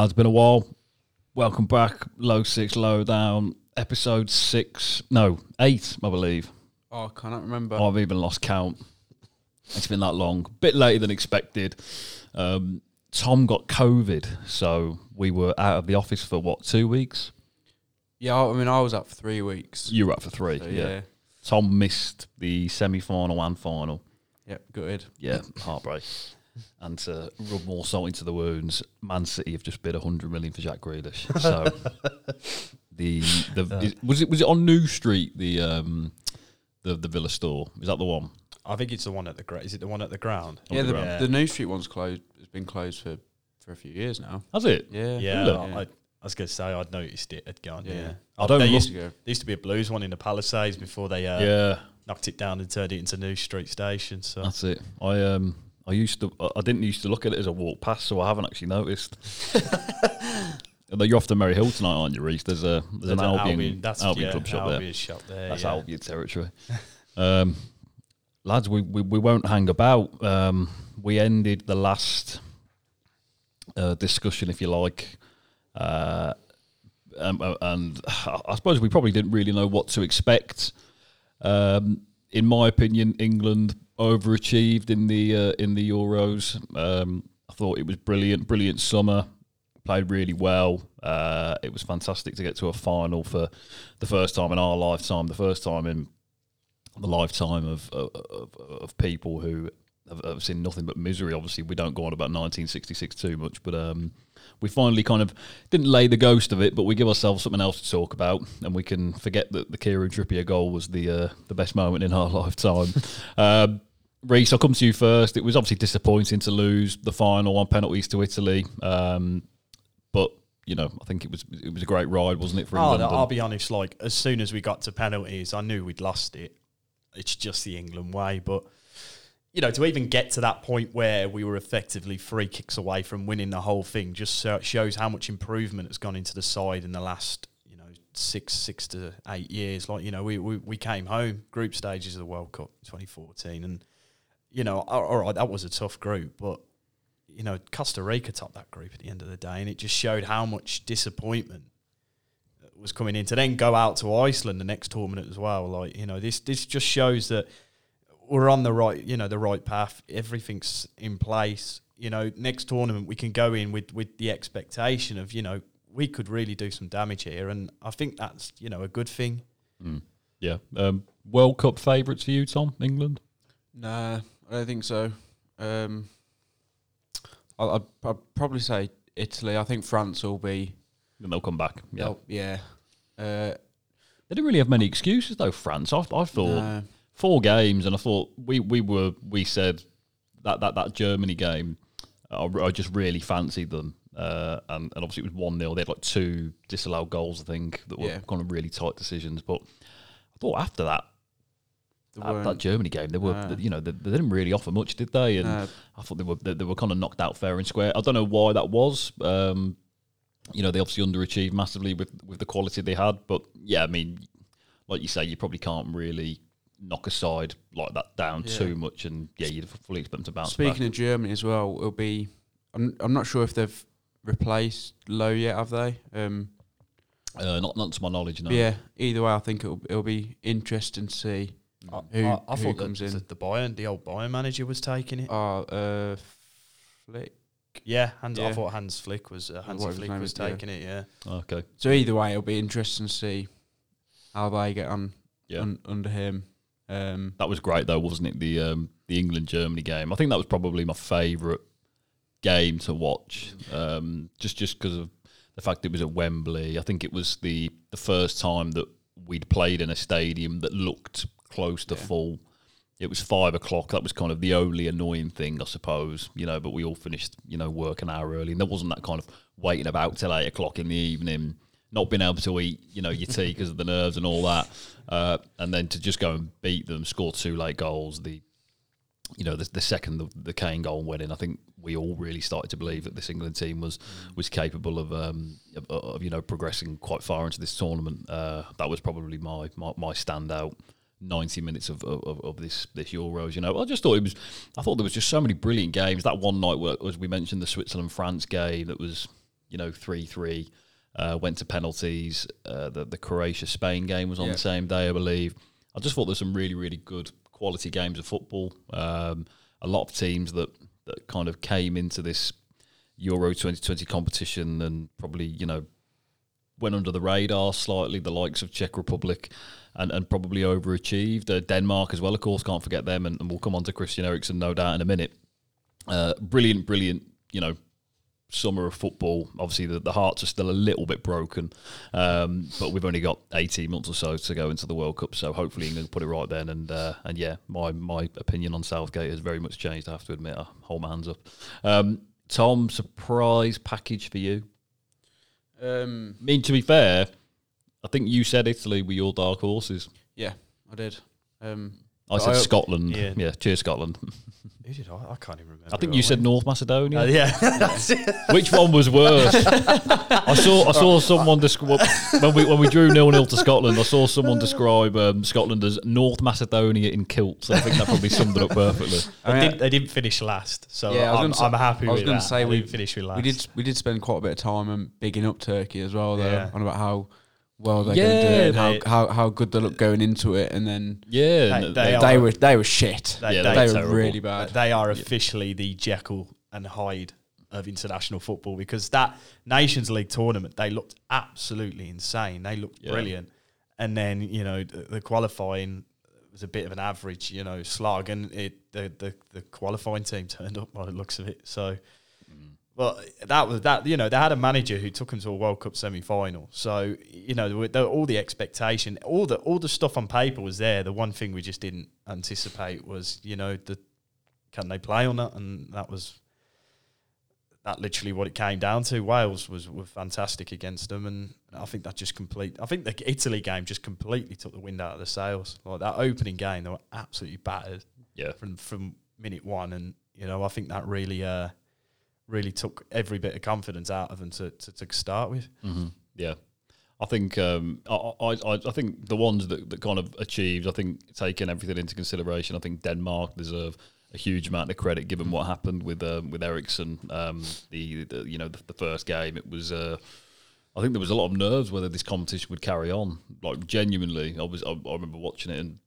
Lads, been a while. Welcome back. Low six, low down. Episode six, no, eight, I believe. Oh, I cannot remember. I've even lost count. It's been that long. Bit later than expected. Um, Tom got COVID, so we were out of the office for what, two weeks? Yeah, I mean, I was up for three weeks. You were up for three. So, yeah. yeah. Tom missed the semi final and final. Yep, good. Yeah, heartbreak. And to rub more salt into the wounds, Man City have just bid 100 million for Jack Grealish. So the the is- was it was it on New Street the um the the Villa store? Is that the one? I think it's the one at the gra- is it the one at the ground? Yeah, the, Yeah. the New Street one's closed. It's been closed for, for a few years now. Has it? Yeah. Yeah, Really? I, I was going to say I'd noticed it had gone. Yeah. Yeah, I don't There used, Years there used to be a blues one in the Pallasades before they uh, yeah, knocked it down and turned it into New Street Station. So that's it. I um I used to I- didn't used to look at it as I walked past, so I haven't actually noticed. Although you're off to Merry Hill tonight, aren't you, Reese? There's a there's, an Albion, that's Albion yeah, club shop Albion there. shop there. That's yeah. Albion territory. um, lads, we, we, we won't hang about. Um, we ended the last uh, discussion, if you like, uh, um, uh, and I suppose we probably didn't really know what to expect. Um, in my opinion, England overachieved in the uh, in the Euros. Um, I thought it was brilliant, brilliant summer. Played really well. Uh, it was fantastic to get to a final for the first time in our lifetime, the first time in the lifetime of of, of, people who have, have seen nothing but misery. Obviously, we don't go on about 1966 too much, but um, we finally kind of didn't lay the ghost of it, but we give ourselves something else to talk about, and we can forget that the Kieran Trippier goal was the uh, the best moment in our lifetime. um, Reese, I'll come to you first. It was obviously disappointing to lose the final on penalties to Italy, um, but you know I think it was it was a great ride, wasn't it? For Oh, England? I'll be honest. Like as soon as we got to penalties, I knew we'd lost it. It's just the England way, but you know, to even get to that point where we were effectively three kicks away from winning the whole thing, just so- shows how much improvement has gone into the side in the last, you know, six six to eight years. Like you know, we we, we came home group stages of the World Cup 2014, and you know, all right, that was a tough group, but you know, Costa Rica topped that group at the end of the day, and it just showed how much disappointment was coming in to then go out to Iceland the next tournament as well. Like you know, this this just shows that we're on the right you know the right path. Everything's in place. You know, next tournament we can go in with with the expectation of you know we could really do some damage here, and I think that's you know a good thing. Mm. Yeah. Um, World Cup favourites for you, Tom? England? Nah, I don't think so. Um, I'll, I'd, I'd probably say Italy. I think France will be. Then they'll come back. Yeah. they'll- yeah. Uh, They didn't really have many excuses though. France. I, I thought nah. Four games, and I thought we we were we said that that that Germany game. I, I just really fancied them, uh, and, and obviously it was one 0 They had like two disallowed goals, I think, that were Yeah. kind of really tight decisions. But I thought after that that, that Germany game, they were Nah. you know they, they didn't really offer much, did they? And nah, I thought they were they, they were kind of knocked out fair and square. I don't know why that was. Um, you know, they obviously underachieved massively with with the quality they had. But yeah, I mean, like you say, you probably can't really knock a side like that down Yeah. too much, and yeah, you'd fully expect them to bounce Speaking back. of Germany as well, it'll be. I'm I'm not sure if they've replaced Low yet, have they? Um, Uh, not not to my knowledge, no. yeah. Either way, I think it'll it'll be interesting to see. I, Who- I, I who thought comes that, in? the Bayern, the old Bayern manager, was taking it. Oh, uh, Flick. yeah, Hans, I thought Hans Flick was uh, Hansi Whatever Flick name was is, yeah. taking it. Yeah. Okay. So either way, it'll be interesting to see how they get on Yeah. un, under him. Um, That was great though, wasn't it? The um, the England Germany game. I think that was probably my favourite game to watch. Um, just just because of the fact it was at Wembley. I think it was the the first time that we'd played in a stadium that looked close to Yeah. full. It was five o'clock. That was kind of the only annoying thing, I suppose. You know, but we all finished, you know, work an hour early, and there wasn't that kind of waiting about till eight o'clock in the evening, not being able to eat, you know, your tea because of the nerves and all that, uh, and then to just go and beat them, score two late goals. The, you know, the, the second the, the Kane goal went in, I think we all really started to believe that this England team was was capable of, um, of, of you know progressing quite far into this tournament. Uh, that was probably my my, my standout. 90 minutes of, of, of this this Euros. You know, I just thought it was. I thought there was just so many brilliant games. That one night, where, as we mentioned, the Switzerland France game that was you know, three three. Uh, went to penalties. Uh, the the Croatia Spain game was on Yeah. the same day, I believe. I just thought there's some really really good quality games of football. Um, a lot of teams that that kind of came into this Euro 2020 competition and probably you know went under the radar slightly. The likes of Czech Republic and, and probably overachieved. Uh, Denmark as well, of course, can't forget them. And, and we'll come on to Christian Eriksen, no doubt, in a minute. Uh, brilliant, brilliant, you know, summer of football. Obviously, the, the hearts are still a little bit broken, um, but we've only got 18 months or so to go into the World Cup. So hopefully, England put it right then. And uh, and yeah, my, my opinion on Southgate has very much changed, I have to admit. I hold my hands up. Um, Tom, surprise package for you? Um, I mean, to be fair, I think you said Italy were your dark horses. yeah, I did. Um, I said I- Scotland. Yeah. Yeah. cheers Scotland. Who did I? I can't even remember. I think you said. North Macedonia. Uh, yeah, that's it. Which one was worse? I saw I saw someone describe when we when we drew nil nil to Scotland. I saw someone describe um, Scotland as North Macedonia in kilts. I think that probably summed it up perfectly. I They, mean, did, they didn't finish last, so Yeah, I was I'm, say- I'm happy I was gonna say we- didn't with last. we did we did spend quite a bit of time um, bigging up Turkey as well, though, Yeah. on about how well they're going to do Yeah, it, and they- how, how how good they look going into it, and then Yeah, They- they they, are- were they were shit. They- Yeah, they- they're were terrible. really bad. They are officially the Jekyll and Hyde of international football because that Nations League tournament they looked absolutely insane. They looked Yeah. brilliant, and then you know the, the qualifying was a bit of an average, you know, slog, and it the, the the qualifying team turned up by the looks of it. So. Well, that was that. You know, they had a manager who took them to a World Cup semi-final. So you know, there were, there were all the expectation, all the all the stuff on paper was there. The one thing we just didn't anticipate was, you know, the can they play on that? And that was that literally what it came down to. Wales was were fantastic against them, and I think that just complete. I think the Italy game just completely took the wind out of the sails. Like that opening game, they were absolutely battered yeah, from from minute one, and you know I think that really uh, really took every bit of confidence out of them to to, to start with. hmm yeah. I think um, I, I I think the ones that, that kind of achieved. I think taking everything into consideration. I think Denmark deserve a huge amount of credit given what happened with um, with Eriksen. Um, the, the you know the, the first game it was. Uh, I think there was a lot of nerves whether this competition would carry on. Like genuinely, I was I, I remember watching it, and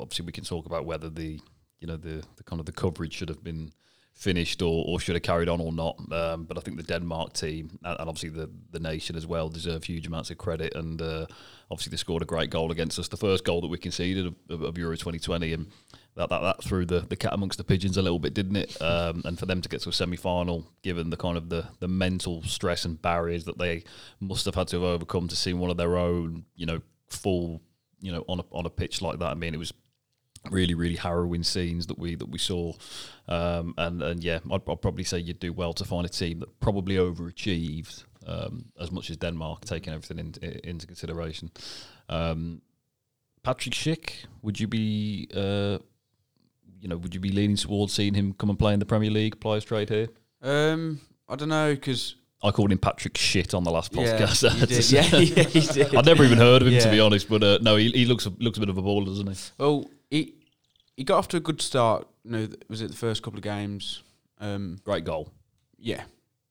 obviously we can talk about whether the you know the, the kind of the coverage should have been finished or, or should have carried on or not. Um, but I think the Denmark team and, obviously the the nation as well deserve huge amounts of credit. And uh, obviously they scored a great goal against us, the first goal that we conceded of, of, of Euro 2020, and that, that that threw the, the cat amongst the pigeons a little bit, didn't it? Um, and for them to get to a semi final, given the kind of the the mental stress and barriers that they must have had to have overcome to see one of their own, you know, full, you know, on a on a pitch like that. I mean, it was really really harrowing scenes that we that we saw. Um, and and yeah I'd, I'd probably say you'd do well to find a team that probably overachieved um, as much as Denmark taking everything in, into consideration. Um, Patrick Schick would you be uh, you know would you be leaning towards seeing him come and play in the Premier League play trade here? Um, I don't know because I called him Patrick Shit on the last podcast. I you did. yeah, yeah. I'd never even heard of him to be honest but uh, no he, he looks a, looks a bit of a baller doesn't he? Well, he he got off to a good start. You know, was it the first couple of games? Um, great goal yeah,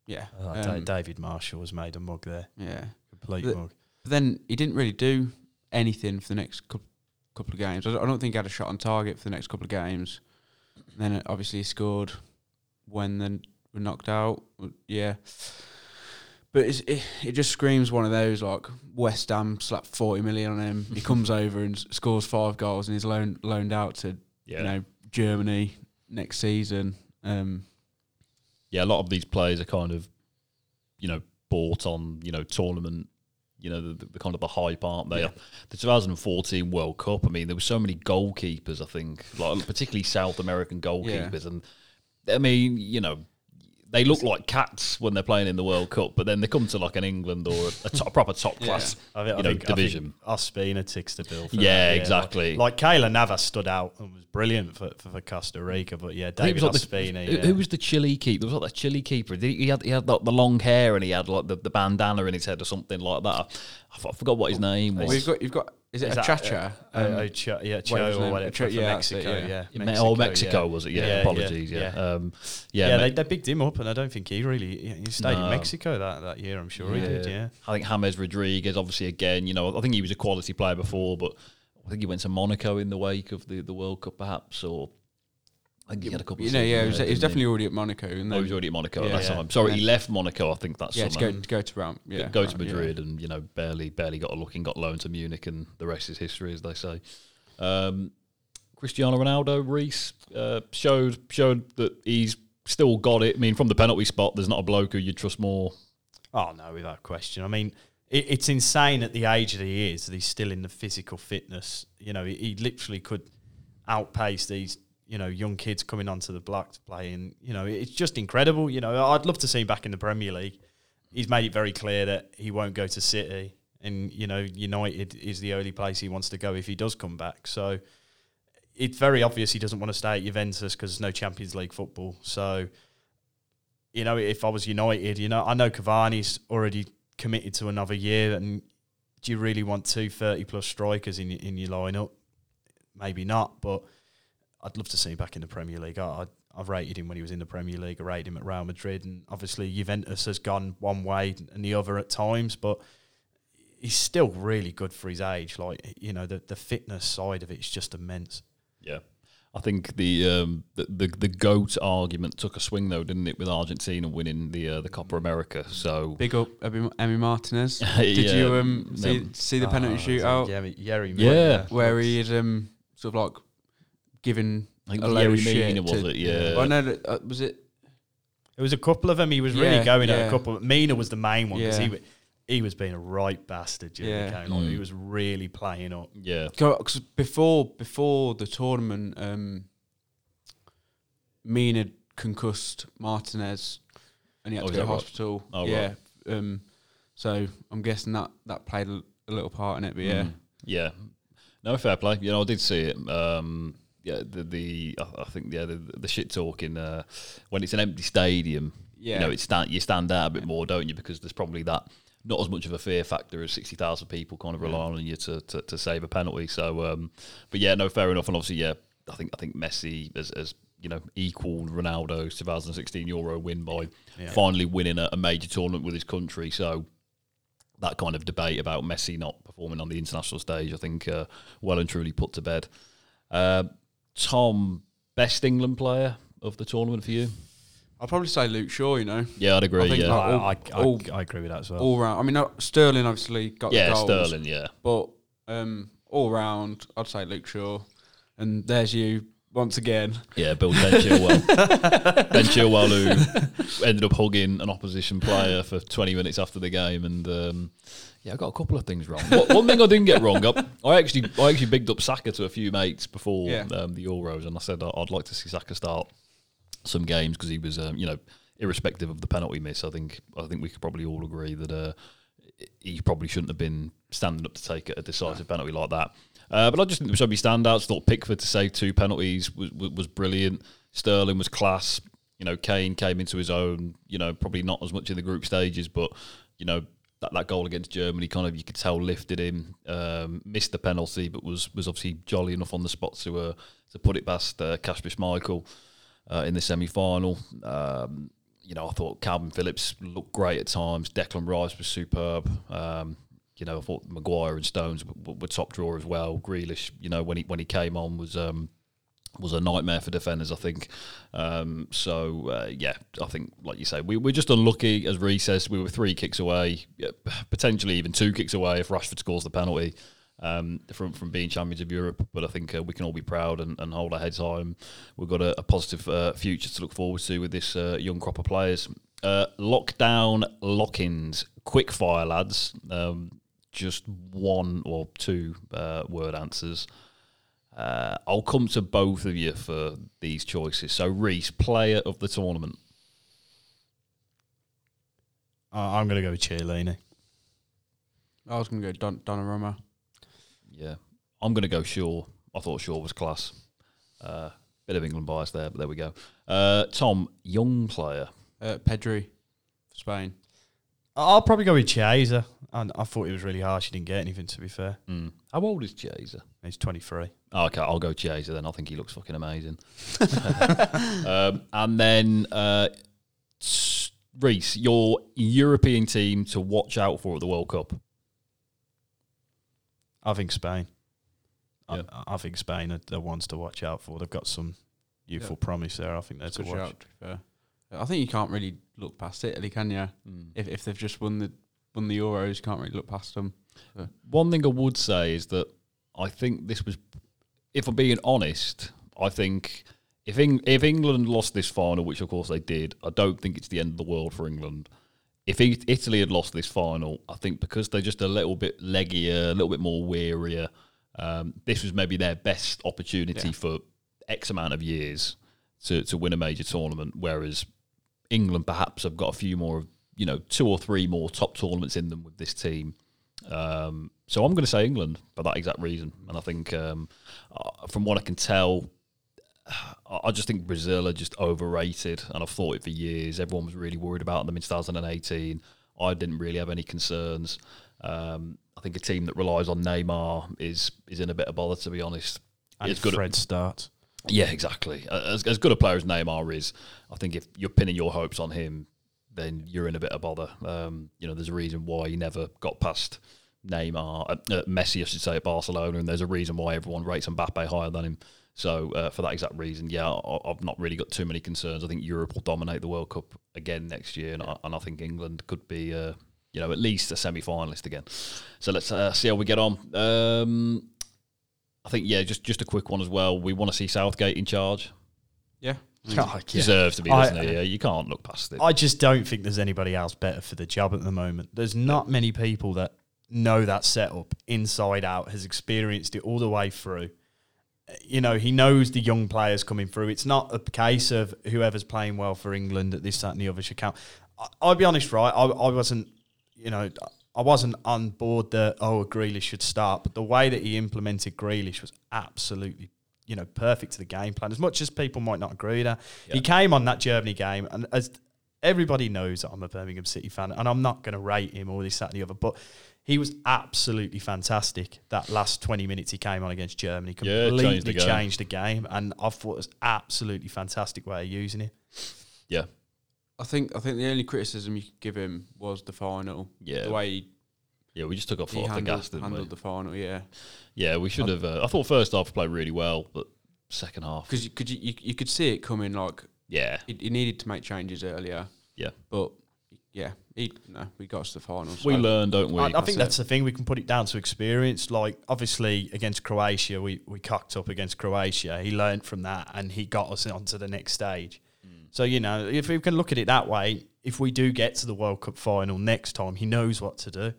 yeah, Oh, um, David Marshall was made a mug there, yeah. complete The- mug. But then he didn't really do anything for the next couple couple of games. I don't, think he had a shot on target for the next couple of games. And then uh, obviously he scored when then were knocked out. Yeah. But it's, it, it just screams one of those like West Ham slapped forty million on him. He comes over and s- scores five goals and he's loaned loaned out to yeah you know Germany next season. Um, yeah, a lot of these players are kind of, you know, bought on, you know, tournament, you know, the, the kind of the hype, aren't they? Yeah. The 2014 World Cup, I mean, there were so many goalkeepers, I think, like particularly South American goalkeepers. And I mean, you know, they look like cats when they're playing in the World Cup, but then they come to like an England or a, a top, proper top Yeah. class, I think, you I know, think, I think division. Ospina ticks the bill. For Yeah, that, exactly. Like, like Keylor Navas stood out and was brilliant for, for, for Costa Rica, but yeah, David was like the- Ospina. who, yeah. who was the Chile keeper? There was like that Chile keeper. Did he, he had he had like, the long hair and he had like the, the bandana in his head or something like that. I forgot what his name well, was. you've got you've got Is it Is a that, cha-cha? Uh, Um, Ocho- yeah, was Cho his or whatever. Cho- from yeah, Mexico, it, yeah. yeah. Me- oh, Mexico yeah. was it? Yeah, Yeah, yeah, apologies. Yeah, yeah. Um, Yeah, yeah. they, Me- they bigged him up, and I don't think he really he he stayed No. in Mexico that, that year. I'm sure he did. Yeah, I think James Rodriguez, obviously, again, you know, I think he was a quality player before, but I think he went to Monaco in the wake of the, the World Cup, perhaps, or I think he had a couple. you of know, yeah, there, he was, he was definitely already at Monaco. And Oh, he was already at Monaco Yeah. that Yeah. time. Sorry, And he left Monaco. I think that's yeah, to summer. go, to go to Real. Yeah, go to right, yeah. Madrid and you know barely barely got a look and got loaned to Munich and the rest is history as they say. Um, Cristiano Ronaldo, Reese uh, showed showed that he's still got it. I mean, from the penalty spot, there's not a bloke who you trust more. Oh no, without question. I mean, it, it's insane at the age that he is that he's still in the physical fitness. You know, he, he literally could outpace these you know young kids coming onto the block to play, and you know it's just incredible. You know, I'd love to see him back in the Premier League. He's made it very clear that he won't go to City, and you know United is the only place he wants to go if he does come back. So it's very obvious he doesn't want to stay at Juventus because there's no Champions League football. So you know, if I was United, you know, I know Cavani's already committed to another year, and do you really want two 30 plus strikers in in your lineup? Maybe not, but I'd love to see him back in the Premier League. I, I, I've rated him when he was in the Premier League. I rated him at Real Madrid, and obviously Juventus has gone one way and the other at times, but he's still really good for his age. Like you know, the the fitness side of it's just immense. Yeah. I think the, um, the the the goat argument took a swing though, didn't it, with Argentina winning the uh, the Copa America? So Big up Emmy Emi Martinez. Yeah, Did you um no. see, see the penalty Ah, shootout Yeah, Yerry Yeah. Where he had um sort of like given I think a load of Yerry shit Mina, was to- it? Yeah. Well, no, that- uh, was it? It was a couple of them. He was really Yeah, going at yeah. a couple. Mina was the main one because Yeah. he wa- he was being a right bastard during Yeah. the game. Like, He Mm. was really playing up. yeah. Because before before the tournament, um, Mina concussed Martinez, and he had Oh, to is go to that right? hospital. Oh, yeah. right. Um, so I'm guessing that that played a, a little part in it. But yeah, Mm. yeah. No fair play. You know, I did see it. Um, yeah, the the I think yeah the the shit talking uh, when it's an empty stadium. yeah, You know, it's stand you stand out a bit more, don't you? Because there's probably that not as much of a fear factor as sixty thousand people kind of Yeah. relying on you to, to, to save a penalty. So, um, but yeah, no, fair enough. And obviously, yeah, I think I think Messi has, has you know equaled Ronaldo's 2016 Euro win by Yeah. finally winning a, a major tournament with his country. So that kind of debate about Messi not performing on the international stage, I think, uh, well and truly put to bed. Uh, Tom, best England player of the tournament for you? I'd probably say Luke Shaw. You know, Yeah, I'd agree. I think yeah, like- I, all- I, I, all- I agree with that as well. all round. I mean, uh, Sterling obviously got yeah, the goals, Sterling. Yeah, but um, all round, I'd say Luke Shaw. And there's you once again. yeah. Bill Ben Chilwell. ben Chilwell, who ended up hugging an opposition player for 20 minutes after the game, and um, yeah, I got a couple of things wrong. One thing I didn't get wrong, I, I actually, I actually bigged up Saka to a few mates before Yeah. um, the Euros, and I said I'd like to see Saka start some games because he was, um, you know, irrespective of the penalty miss. I think, I think we could probably all agree that uh, he probably shouldn't have been standing up to take a decisive penalty like that. Uh, but I just think there should be standouts. Thought Pickford to save two penalties was, was, brilliant. Sterling was class. You know, Kane came into his own. You know, probably not as much in the group stages, but you know that, that goal against Germany kind of you could tell lifted him. Um, missed the penalty, but was was obviously jolly enough on the spot to uh, to put it past uh, Schmeichel uh, in the semi final. Um, you know, I thought Kalvin Phillips looked great at times. Declan Rice was superb. Um, you know, I thought Maguire and Stones were, were top drawer as well. Grealish, you know, when he when he came on was um, was a nightmare for defenders. I think. Um, so uh, yeah, I think like you say, we we're just unlucky. As Reece says, we were three kicks away, potentially even two kicks away if Rashford scores the penalty. Um, from from being champions of Europe, but I think uh, we can all be proud and, and hold our heads high. We've got a, a positive uh, future to look forward to with this uh, young crop of players. Uh, lockdown lock-ins, quick fire, lads. Um, just one or two uh, word answers. Uh, I'll come to both of you for these choices. So, Reese, player of the tournament. I- I'm going to go with Chiellini. I was going to go Don, Donnarumma. Yeah, I'm going to go Shaw. I thought Shaw was class. Uh, bit of England bias there, but there we go. Uh, Tom, young player. Uh, Pedri Spain. I'll probably go with Chiesa. I, I thought it was really harsh. He didn't get anything. To be fair, Mm. How old is Chiesa? he's 23. Oh, okay, I'll go Chiesa then. I think he looks fucking amazing. um, and then uh, Reese, your European team to watch out for at the World Cup. I think Spain. Yeah. I, I think Spain are the ones to watch out for. They've got some youthful promise there. I think they're to watch. shout, to be fair. I think you can't really look past Italy, can you? Mm. If if they've just won the won the Euros, you can't really look past them. One thing I would say is that I think this was, if I'm being honest, I think if Eng- if England lost this final, which of course they did, I don't think it's the end of the world for England. If I- Italy had lost this final, I think because they're just a little bit leggier, a little bit more wearier, um, this was maybe their best opportunity Yeah. for X amount of years to, to win a major tournament. Whereas England perhaps have got a few more, you know, two or three more top tournaments in them with this team. Um, so I'm going to say England for that exact reason. And I think, um, uh, from what I can tell, I just think Brazil are just overrated, and I've thought it for years. Everyone was really worried about them in 2018. I didn't really have any concerns. Um, I think a team that relies on Neymar is is in a bit of bother, to be honest. And It's good. Fred starts. Yeah, exactly. As, as good a player as Neymar is, I think if you're pinning your hopes on him, then you're in a bit of bother. Um, you know, there's a reason why he never got past Neymar, uh, Messi, I should say, at Barcelona, and there's a reason why everyone rates Mbappe higher than him. So uh, for that exact reason, yeah, I, I've not really got too many concerns. I think Europe will dominate the World Cup again next year, and, I, and I think England could be, uh, you know, at least a semi-finalist again. So let's uh, see how we get on. Um, I think yeah, just just a quick one as well. We want to see Southgate in charge. Yeah. Deserves to be, I- doesn't he? Uh, yeah, you can't look past it. I just don't think there's anybody else better for the job at the moment. There's not many people that know that setup inside out, has experienced it all the way through. You know, he knows the young players coming through. It's not a case of whoever's playing well for England at this, that, and the other should count. I, I'll be honest, right? I, I wasn't, you know, I wasn't on board that, oh, Grealish should start, but the way that he implemented Grealish was absolutely you know, perfect to the game plan. As much as people might not agree with that, he came on that Germany game, and as everybody knows that I'm a Birmingham City fan, and I'm not going to rate him or this, that, and the other, but he was absolutely fantastic. That last 20 minutes he came on against Germany Yeah, changed completely the changed the game, and I thought it was absolutely fantastic way of using it. yeah, I think I think the only criticism you could give him was the final. yeah, The way he, yeah. We just took our he foot off the gas, didn't handled we? the final, yeah. Yeah, we should have. Uh, I thought first half played really well, but second half, Because you could you, you could see it coming. Like yeah, he, he needed to make changes earlier. Yeah. but yeah, he no, we got to the final. we so- learn, don't we? I, I That's think it. that's the thing. We can put it down to experience. Like obviously against Croatia, we we cocked up against Croatia. He learned from that, and he got us onto the next stage. Mm. So you know, if we can look at it that way, if we do get to the World Cup final next time, he knows what to do.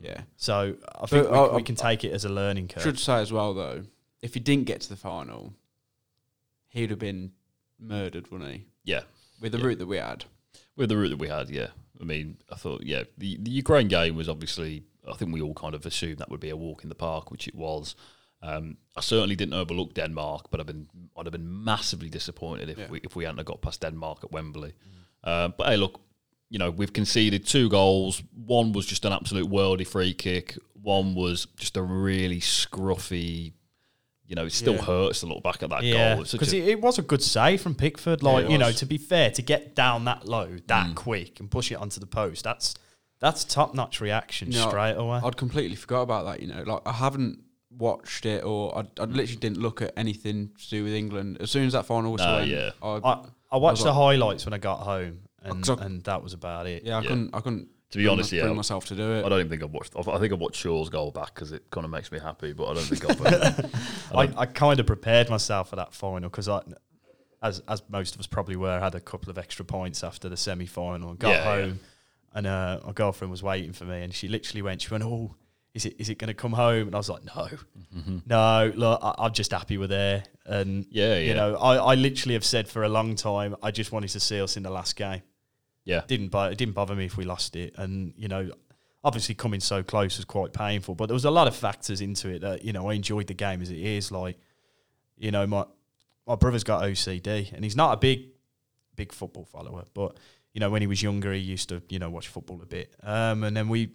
Yeah. So I think we, we can take it as a learning curve. Should say as well though, if he didn't get to the final, he'd have been murdered, wouldn't he? yeah, With the Yeah. route that we had. with the route that we had, yeah. I mean, I thought, yeah, the, the Ukraine game was obviously, I think we all kind of assumed that would be a walk in the park, which it was. Um, I certainly didn't overlook Denmark, but I've been, I'd have been massively disappointed if Yeah. we if we hadn't have got past Denmark at Wembley. Uh, but hey, look, you know, we've conceded two goals. One was just an absolute worldy free kick. One was just a really scruffy. You know, it still Yeah. hurts to look back at that yeah, goal. Because it, it was a good save from Pickford. Like it you know, to be fair, to get down that low that Mm. quick and push it onto the post, that's that's top notch reaction No, straight away. I'd completely forgot about that, you know. Like I haven't watched it or I, I literally didn't look at anything to do with England. As soon as that final whistle No, went, yeah. I, I, I watched was the like- highlights when I got home, and, 'Cause I- and that was about it. yeah, I Yeah. couldn't I couldn't to be bring honest, my- yeah, bring myself to do it. I don't even think I've watched. I think I've watched Shaw's goal back because it kind of makes me happy, but I don't think I've. uh, I I, I kind of prepared myself for that final because I, as as most of us probably were, I had a couple of extra points after the semi final and got Yeah, yeah. home, and uh, my girlfriend was waiting for me, and she literally went, she went, oh. Is it is it going to come home? And I was like, no, no. Look, I, I'm just happy with there, and yeah, yeah, you know, I, I literally have said for a long time, I just wanted to see us in the last game. yeah, didn't bo- it didn't bother me if we lost it, and you know, obviously coming so close was quite painful. But there was a lot of factors into it that you know I enjoyed the game as it is. Like, you know, my my brother's got OCD, and he's not a big big football follower, but you know, when he was younger, he used to, you know, watch football a bit. Um, and then we,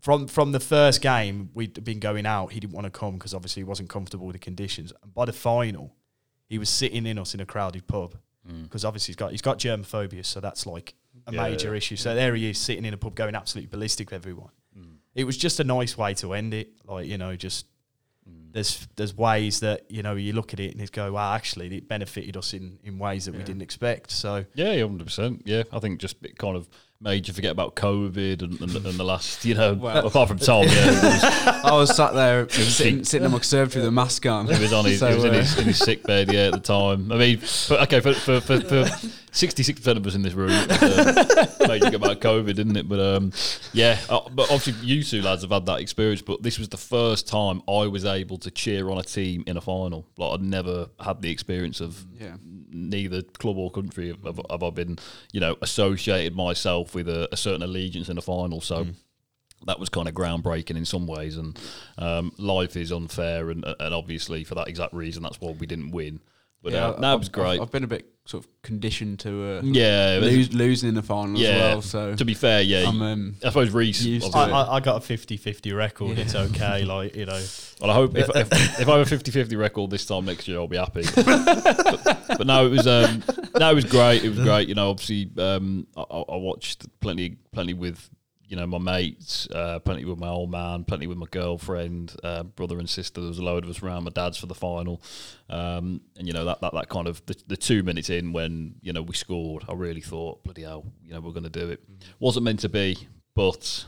from from the first game, we'd been going out. He didn't want to come because obviously he wasn't comfortable with the conditions. And by the final, he was sitting in us in a crowded pub mm. because obviously he's got he's got germophobia, so that's like a Yeah, major yeah. issue. So there he is sitting in a pub, going absolutely ballistic with everyone. Mm. It was just a nice way to end it, like you know, just mm. there's there's ways that you know you look at it and it's go, wow, actually it benefited us in in ways that we didn't expect. So Yeah, yeah, hundred percent. Yeah, I think just it kind of made you forget about COVID and, and, and the last, you know, Well- apart from Tom, yeah, was, I was sat there sitting, sitting in my conservatory with a mask on. he was on his, So, he was in uh, his, in his sick bed, yeah, at the time. I mean, but okay, for for for, for sixty six percent of us in this room, uh, made you forget about COVID, didn't it? But um, yeah, uh, but obviously you two lads have had that experience. But this was the first time I was able to cheer on a team in a final. Like I'd never had the experience of Yeah. neither club or country have, have, have I been, you know, associated myself with a, a certain allegiance in a final. So that was kind of groundbreaking in some ways. And um, life is unfair, and, and obviously for that exact reason, that's why we didn't win. But Yeah, uh, no, it was I've- great. I've been a bit sort of conditioned to uh, yeah, it was- lose, losing in the final yeah. as well. So to be fair, yeah, I'm um, I suppose Reese. I, I, I got a 50-50 record. Yeah. It's okay, like you know. Well, I hope if, if, if I have a 50-50 record this time next year, I'll be happy. but, but no, it was um, no, it was great. It was great. You know, obviously, um, I, I I watched plenty, plenty with you know my mates, uh, plenty with my old man, plenty with my girlfriend, uh, brother and sister. There was a load of us around my dad's for the final, um, and you know that, that that kind of the, the two minutes in when you know we scored, I really thought, bloody hell, you know we're going to do it. Wasn't meant to be, but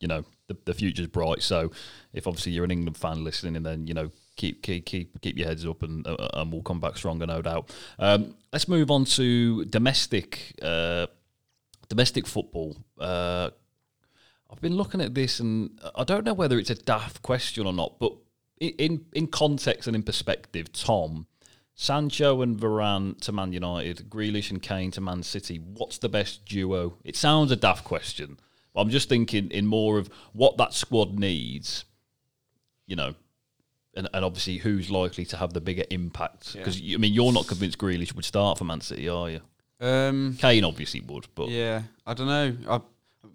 you know the, the future's bright. So if obviously you're an England fan listening, and then you know keep keep keep keep your heads up, and uh, and we'll come back stronger, no doubt. Um, let's move on to domestic uh, domestic football. Uh, I've been looking at this, and I don't know whether it's a daft question or not, but in in context and in perspective, Tom. Sancho and Varane to Man United, Grealish and Kane to Man City. What's the best duo? It sounds a daft question, but I'm just thinking in more of what that squad needs, you know, and, and obviously who's likely to have the bigger impact. Yeah. Because I mean, you're not convinced Grealish would start for Man City, are you? um, Kane obviously would, but yeah, I don't know. I,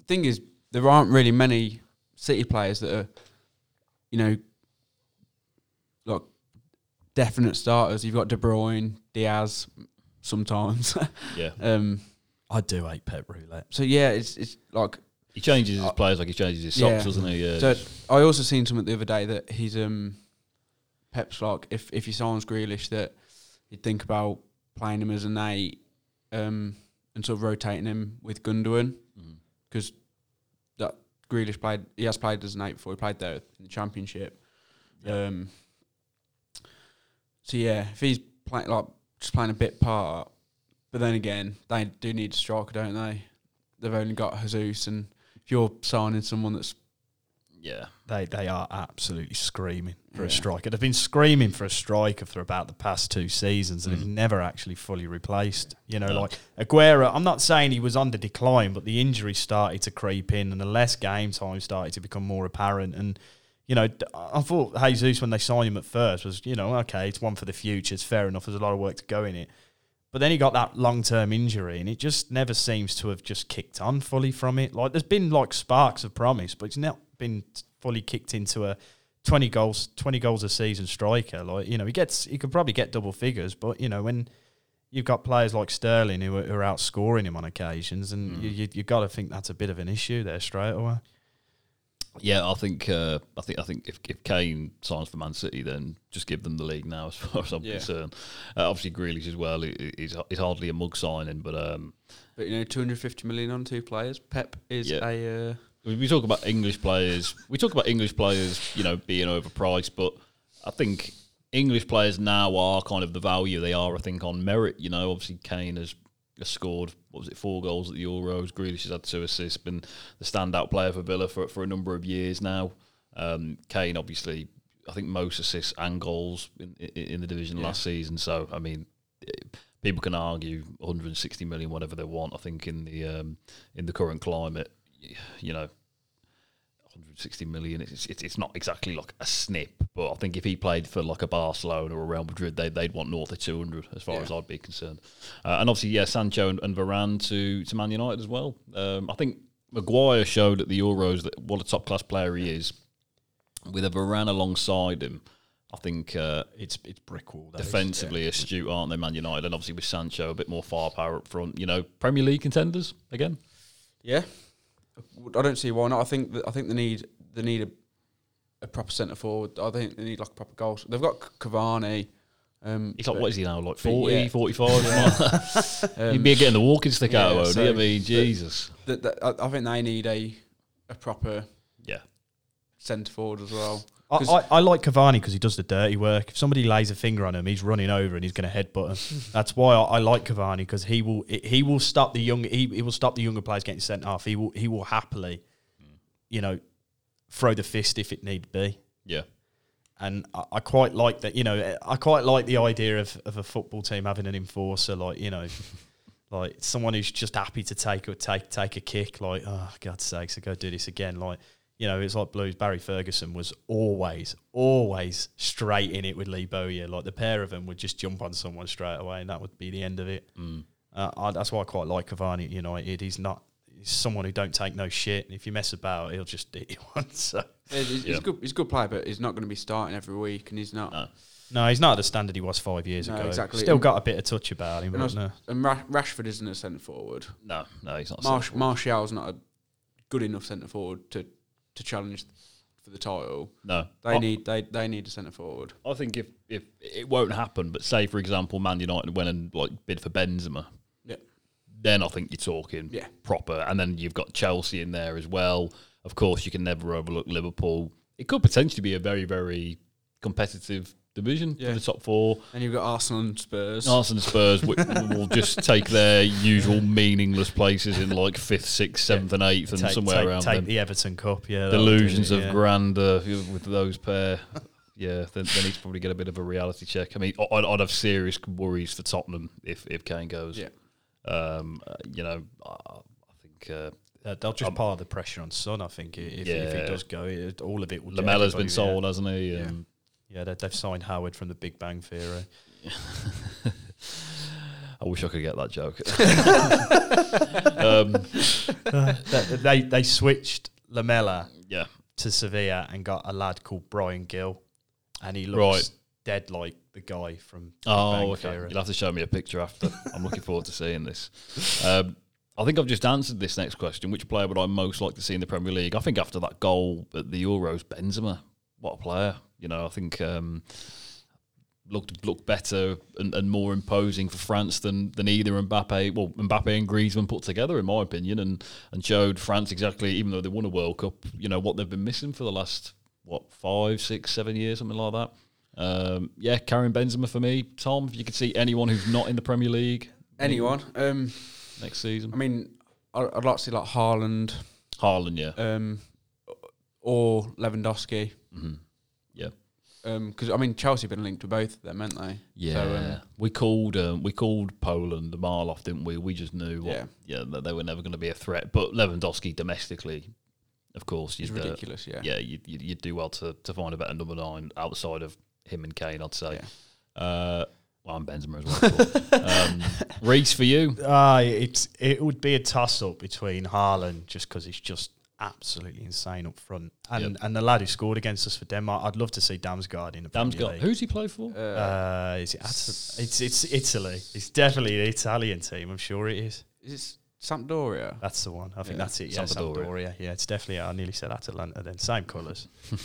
thing is, there aren't really many City players that are, you know, like definite starters. You've got De Bruyne, Dias, sometimes. yeah, um, I do hate Pep Roulette. so yeah, it's it's like he changes his Uh, players like he changes his socks, yeah. doesn't he? Yeah. So I also seen something the other day that he's um Pep's like if if he signs Grealish that he'd think about playing him as an eight um and sort of rotating him with Gundogan because that Grealish played he has played as an eight before he played there in the championship. Um so yeah, if he's playing like just playing a bit part but then again, they do need a striker, don't they? They've only got Jesus and if you're signing someone that's yeah, They they are absolutely screaming for a striker. They've been screaming for a striker for about the past two seasons, and Mm. they've never actually fully replaced. You know, No. like Aguero. I'm not saying he was on the decline, but the injury started to creep in, and the less game time started to become more apparent. And you know, I thought Jesus when they signed him at first was, you know, okay, it's one for the future. It's fair enough. There's a lot of work to go in it. But then he got that long term injury, and it just never seems to have just kicked on fully from it. Like there's been like sparks of promise, but it's not been fully kicked into a twenty goals, twenty goals a season striker. Like you know, he gets he could probably get double figures, but you know when you've got players like Sterling who are, who are outscoring him on occasions, and you you, you got to think that's a bit of an issue there straight away. yeah. I think uh, I think I think if, if Kane signs for Man City, then just give them the league now, as far as I'm Yeah. concerned. Uh, obviously, Grealish as well. he- He's he's hardly a mug signing, but um, But you know, 250 million on two players. Pep is Yeah. a uh, we talk about English players. We talk about English players, you know, being overpriced, but I think English players now are kind of the value they are. I think on merit. You know, obviously Kane has, has scored what was it four goals at the Euros. Grealish has had two assists, been the standout player for Villa for for a number of years now. Um, Kane obviously, I think most assists and goals in in, in the division Yeah. last season. So I mean. People can argue 160 million, whatever they want. I think in the um, in the current climate, you know, 160 million. It's, it's it's not exactly like a snip, but I think if he played for like a Barcelona or a Real Madrid, they they'd want north of 200 as far Yeah. as I'd be concerned. Uh, and obviously, yeah, Sancho and, and Varane to to Man United as well. Um, I think Maguire showed at the Euros that what a top class player he is. With a Varane alongside him, I think uh, It's it's brick wall. that is, defensively astute, aren't they, Man United? And obviously with Sancho, a bit more firepower up front. You know, Premier League contenders again. Yeah, I don't see why not. I think that I think they need they need a, a proper centre forward. I think they need like a proper goal. They've got Cavani. Um, He's like, what is he now? Like but 40, yeah. 45? something like that. um, He'd be getting the walking stick out yeah, of him. so I mean, Jesus. that- that- I, I think they need a a proper Yeah. centre forward as well. I, I, I like Cavani because he does the dirty work. If somebody lays a finger on him, he's running over and he's going to headbutt him. That's why I, I like Cavani because he will he will stop the young he, he will stop the younger players getting sent off. He will he will happily, you know, throw the fist if it need be. Yeah. And I, I quite like that. You know, I quite like the idea of, of a football team having an enforcer, like you know, like someone who's just happy to take or take take a kick. Like, oh God's sakes, I go do this again. Like, you know, it's like Blues. Barry Ferguson was always, always straight in it with Lee Bowyer. Like the pair of them would just jump on someone straight away, and that would be the end of it. Mm. Uh, I, that's why I quite like Cavani at United. He's not. He's someone who don't take no shit. And if you mess about, he'll just eat you once. So. He's, he's, Yeah. a good he's a good player, but he's not going to be starting every week, and he's not. No. No, he's not at the standard he was five years No, ago. exactly. Still got a bit of touch about him, And I but was- no. And Ra- Rashford isn't a centre forward. No, no, he's not. Marsh. Martial's not a good enough centre forward to, to challenge for the title. no. They I, need they, they need a centre forward. I think if, if it won't happen, but say, for example, Man United went and like bid for Benzema, Yeah. then I think you're talking Yeah. proper. And then you've got Chelsea in there as well. Of course, you can never overlook Liverpool. It could potentially be a very, very competitive division Yeah. for the top four. And you've got Arsenal and Spurs. Arsenal and Spurs wi- will just take their usual meaningless places in like fifth, sixth, seventh, and eighth, and Take, somewhere take, around take them. the Everton Cup, yeah. Delusions of yeah. grandeur with those pair. Yeah, then, then he's probably get a bit of a reality check. I mean, I- I'd, I'd have serious worries for Tottenham if, if Kane goes. Yeah. Um, uh, you know, I, I think uh, Uh, they'll just Um, pile the pressure on Son. I think if, if he does go, it, all of it will. Lamela's been sold, hasn't he? Yeah. And Yeah, they, they've signed Howard from the Big Bang Theory. I wish I could get that joke. um, they, they they switched Lamela yeah, to Sevilla and got a lad called Bryan Gil, and he looks Right. dead like the guy from Big Oh, Bang okay. Theory. You'll have to show me a picture after. I'm looking forward to seeing this. Um, I think I've just answered this next question. Which player would I most like to see in the Premier League? I think after that goal at the Euros, Benzema. What a player! You know, I think um, looked looked better and, and more imposing for France than than either Mbappe, well Mbappe and Griezmann put together, in my opinion, and and showed France exactly, even though they won a World Cup, you know what they've been missing for the last what five, six, seven years, something like that. Um, yeah, Karim Benzema for me. Tom, if you could see anyone who's not in the Premier League Anyone? Um, next season, I mean, I'd like to see like Haaland Haaland, yeah, um, or Lewandowski. hmm yeah, Because I mean, Chelsea have been linked to both of them, haven't they? yeah. So, um, we called um, we called Poland the Marloff, didn't we? We just knew, what, yeah, Yeah. that they were never going to be a threat. But Lewandowski domestically, of course, is you'd, uh, ridiculous. Yeah. yeah, you'd, you'd, you'd do well to, to find a better number nine outside of him and Kane, I'd say. Yeah. Uh, well, I'm Benzema as well. um, Reese for you. Ah, it's it would be a toss up between Haaland just because he's just absolutely insane up front, and Yep. and the lad who scored against us for Denmark. I'd love to see Damsgaard in the Premier Damsgaard. League. Who's he play for? Uh, Uh, is it? At- it's it's Italy. It's definitely the Italian team. I'm sure it is. is it Sampdoria? That's the one. I think Yeah. that's it. Yeah, Sampdoria. Sampdoria. Yeah, it's definitely. I nearly said Atalanta. Then same colours.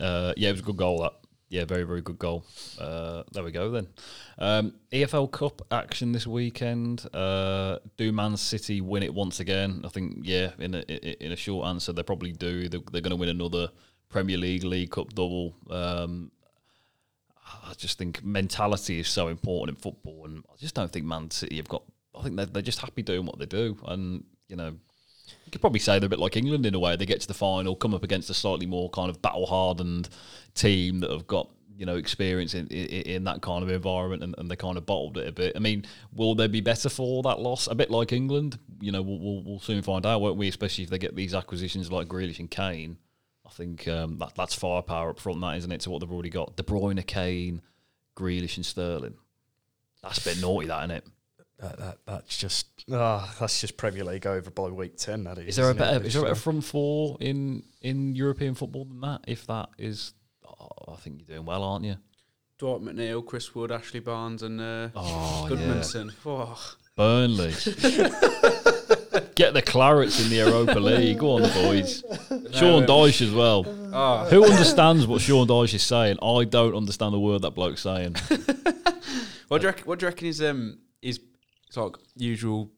Uh, yeah, it was a good goal. That yeah, very very good goal. Uh, there we go then. Um, EFL Cup action this weekend. Uh, do Man City win it once again? I think yeah. In a in a short answer, they probably do. They're, they're going to win another Premier League League Cup double. Um, I just think mentality is so important in football, and I just don't think Man City have got. I think they're, they're just happy doing what they do, and you know, you could probably say they're a bit like England in a way. They get to the final, come up against a slightly more kind of battle hardened team that have got you know experience in, in, in that kind of environment, and, and they kind of bottled it a bit. I mean, will they be better for that loss? A bit like England, you know, we'll, we'll, we'll soon find out, won't we? Especially if they get these acquisitions like Grealish and Kane. I think um, that that's firepower up front, that isn't it? To what they've already got: De Bruyne, Kane, Grealish, and Sterling. That's a bit naughty, that isn't it? That, that that's just ah, that's just Premier League over by week ten. That is. Is there a better? Is there a better It's, front four in in European football than that? If that is, oh, I think you're doing well, aren't you? Dwight McNeil, Chris Wood, Ashley Barnes, and uh, Oh yeah, Gudmundsson. Oh, Burnley. Get the clarets in the Europa League. Go on, the boys. Sean Dyche as well. oh. Who understands what Sean Dyche is saying? I don't understand the word that bloke's saying. What do you reckon? What do you reckon his um his sort of usual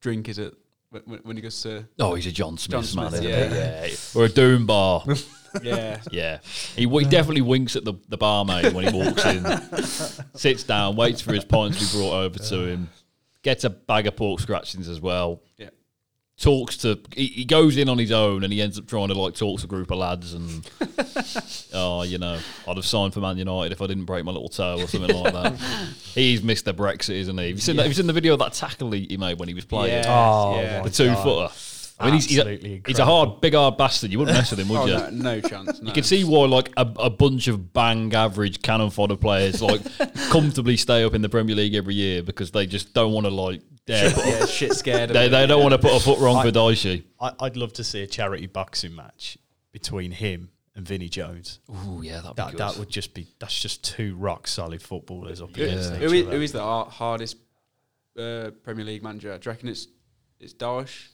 drink is it when, when- when he goes to? Oh, he's a John Smith, John man. Isn't he? yeah. yeah. Or a Doom bar. Yeah, Yeah, he, he definitely winks at the, the barmaid when he walks in, sits down, waits for his pint to be brought over to him, gets a bag of pork scratchings as well. yeah. Talks to he, he goes in on his own and he ends up trying to like talk to a group of lads and oh you know I'd have signed for Man United if I didn't break my little toe or something like that. He's Mr Brexit, isn't he? Have you seen, that, have you seen the video of that tackle he, he made when he was playing? Yeah. Oh, Yeah. The two God. footer. I mean, he's, he's, a, Absolutely he's a hard, big, hard bastard. You wouldn't mess with him, would Oh you? no, no chance. No. You can see why, like a, a bunch of bang average cannon fodder players, like comfortably stay up in the Premier League every year because they just don't want to like dare. Put, yeah, shit scared. of they him, they don't want to put a foot wrong I- for Dicey. I, I'd love to see a charity boxing match between him and Vinnie Jones. Ooh, yeah, that'd be That good. that would just be that's just two rock solid footballers up Who, against who each other. Who is the hardest uh, Premier League manager? Do you reckon it's it's Dyche?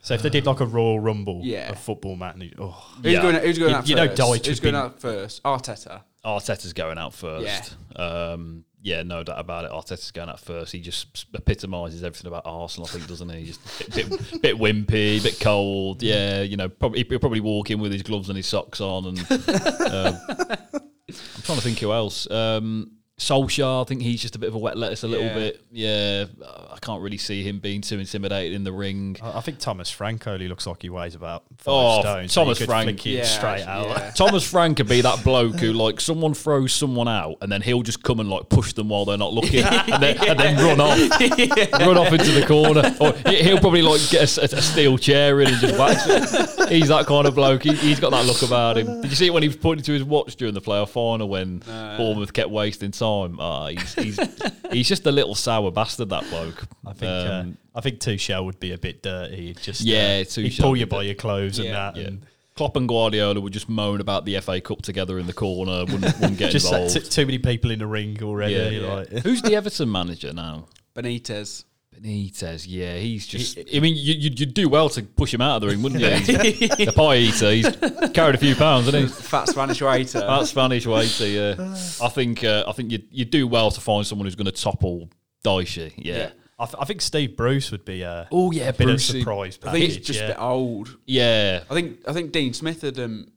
So if they did like a Royal Rumble Yeah. a football match, oh, Who's Yeah. going? Who's going You- out you know first? Dyche Who's going be- out first? Arteta. Arteta's going out first. Um, yeah, no doubt about it. Arteta's going out first. He just epitomises everything about Arsenal, I think, doesn't he? Just bit, bit, bit wimpy, bit cold. Yeah, you know, probably he'll probably walk in with his gloves and his socks on. And um, I'm trying to think who else. Um, Solskjaer, I think he's just a bit of a wet lettuce a little Yeah. bit. Yeah, I can't really see him being too intimidated in the ring. I I think Thomas Frank only looks like he weighs about five Oh, stones. Thomas could Frank. flick Yeah, straight out. yeah. Thomas Frank could be that bloke who, like, someone throws someone out and then he'll just come and, like, push them while they're not looking and, then, and then run off. Run off into the corner. Or he- he'll probably, like, get a steel chair in and just whack it. He's that kind of bloke. He, he's got that look about him. Did you see it when he was pointing to his watch during the playoff final when No. Bournemouth kept wasting time? Ah, he's, he's, he's just a little sour bastard, that bloke. I think Um, uh, I think Tuchel would be a bit dirty. He'd Just Yeah, uh, he'd pull you by your clothes and that. Yeah. And Klopp and Guardiola would just moan about the FA Cup together in the corner, wouldn't, wouldn't get just involved. t- too many people in the ring already. Yeah. Yeah. Like, Who's the Everton manager now? Benitez. Benitez, yeah, he's just. I mean, you, you'd, you'd do well to push him out of the ring, wouldn't you? He's a pie eater. He's carried a few pounds, hasn't he? Fat Spanish waiter. That Spanish waiter, yeah. I think uh, I think you you do well to find someone who's going to topple Dicey, yeah. Yeah. I, th- I think Steve Bruce would be a, Oh yeah, a bit of Brucey. surprise. I think he's package, just yeah. a bit old. Yeah, I think I think Dean Smith had um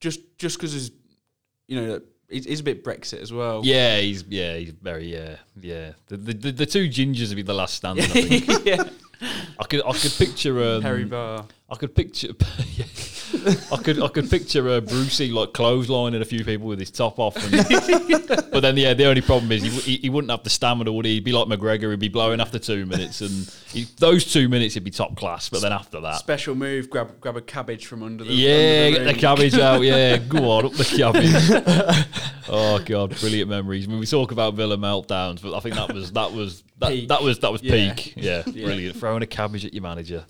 just just because his you know he's, he's a bit Brexit as well. yeah, he's yeah, he's very yeah, yeah. The the, the, the two gingers would be the last stand. I think. yeah. I could I could picture um, Harry Barr. I could picture. I could I could picture uh, Brucey like clotheslining a few people with his top off, and, but then yeah, the only problem is he, he, he wouldn't have the stamina, would he? He'd be like McGregor, he'd be blowing after two minutes, and he, those two minutes he'd be top class. But then after that, Special move. Grab grab a cabbage from under the yeah, under get the cabbage out. Yeah, go on up the cabbage. oh god, brilliant memories. I mean, we talk about Villa meltdowns, but I think that was that was that, Peak. that was that was Yeah. peak. Yeah, Yeah. brilliant. Throwing a cabbage at your manager.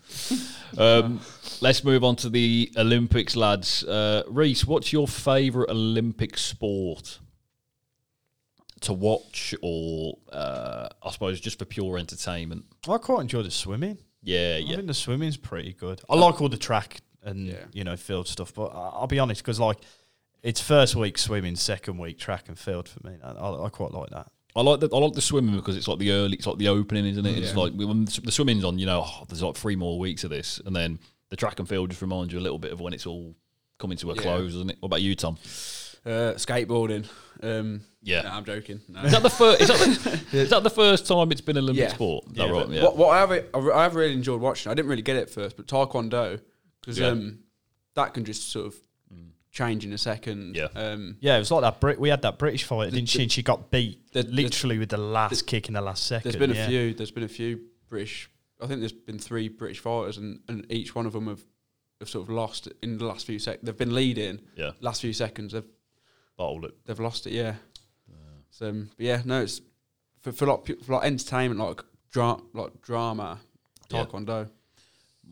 Um, let's move on to the Olympics, lads. Uh, Reese, what's your favourite Olympic sport to watch, or uh, I suppose just for pure entertainment? I quite enjoy the swimming. Yeah, I yeah, think the swimming's pretty good. I like all the track and Yeah. you know field stuff, but I'll be honest because like it's first week swimming, second week track and field for me. I, I, I quite like that. I like the I like the swimming because it's like the early, it's like the opening, isn't it? It's like when the swimming's on, you know, oh, there's like three more weeks of this, and then the track and field just reminds you a little bit of when it's all coming to a Yeah. close, isn't it? What about you, Tom? Uh, skateboarding. Um, Yeah. no, I'm joking. No. Is that the first? Is that the, is that the first time it's been an Olympic Yeah. sport? Is Yeah, that right? Yeah. What, what I have, I have really enjoyed watching. I didn't really get it at first, but Taekwondo because Yeah. um, that can just sort of change in a second. Yeah. Um, Yeah, it was like that. Brit. We had that British fighter, didn't she? And she got beat the- the- literally with the last kick in the last second. there's been a few. There's been a few British I think there's been three British fighters, and, and each one of them have, have sort of lost in the last few seconds. They've been leading, Yeah, last few seconds they've bottled it. they've lost it. Yeah. So um, but yeah, no, it's for for like for like entertainment, like dra- like drama, Yeah. taekwondo.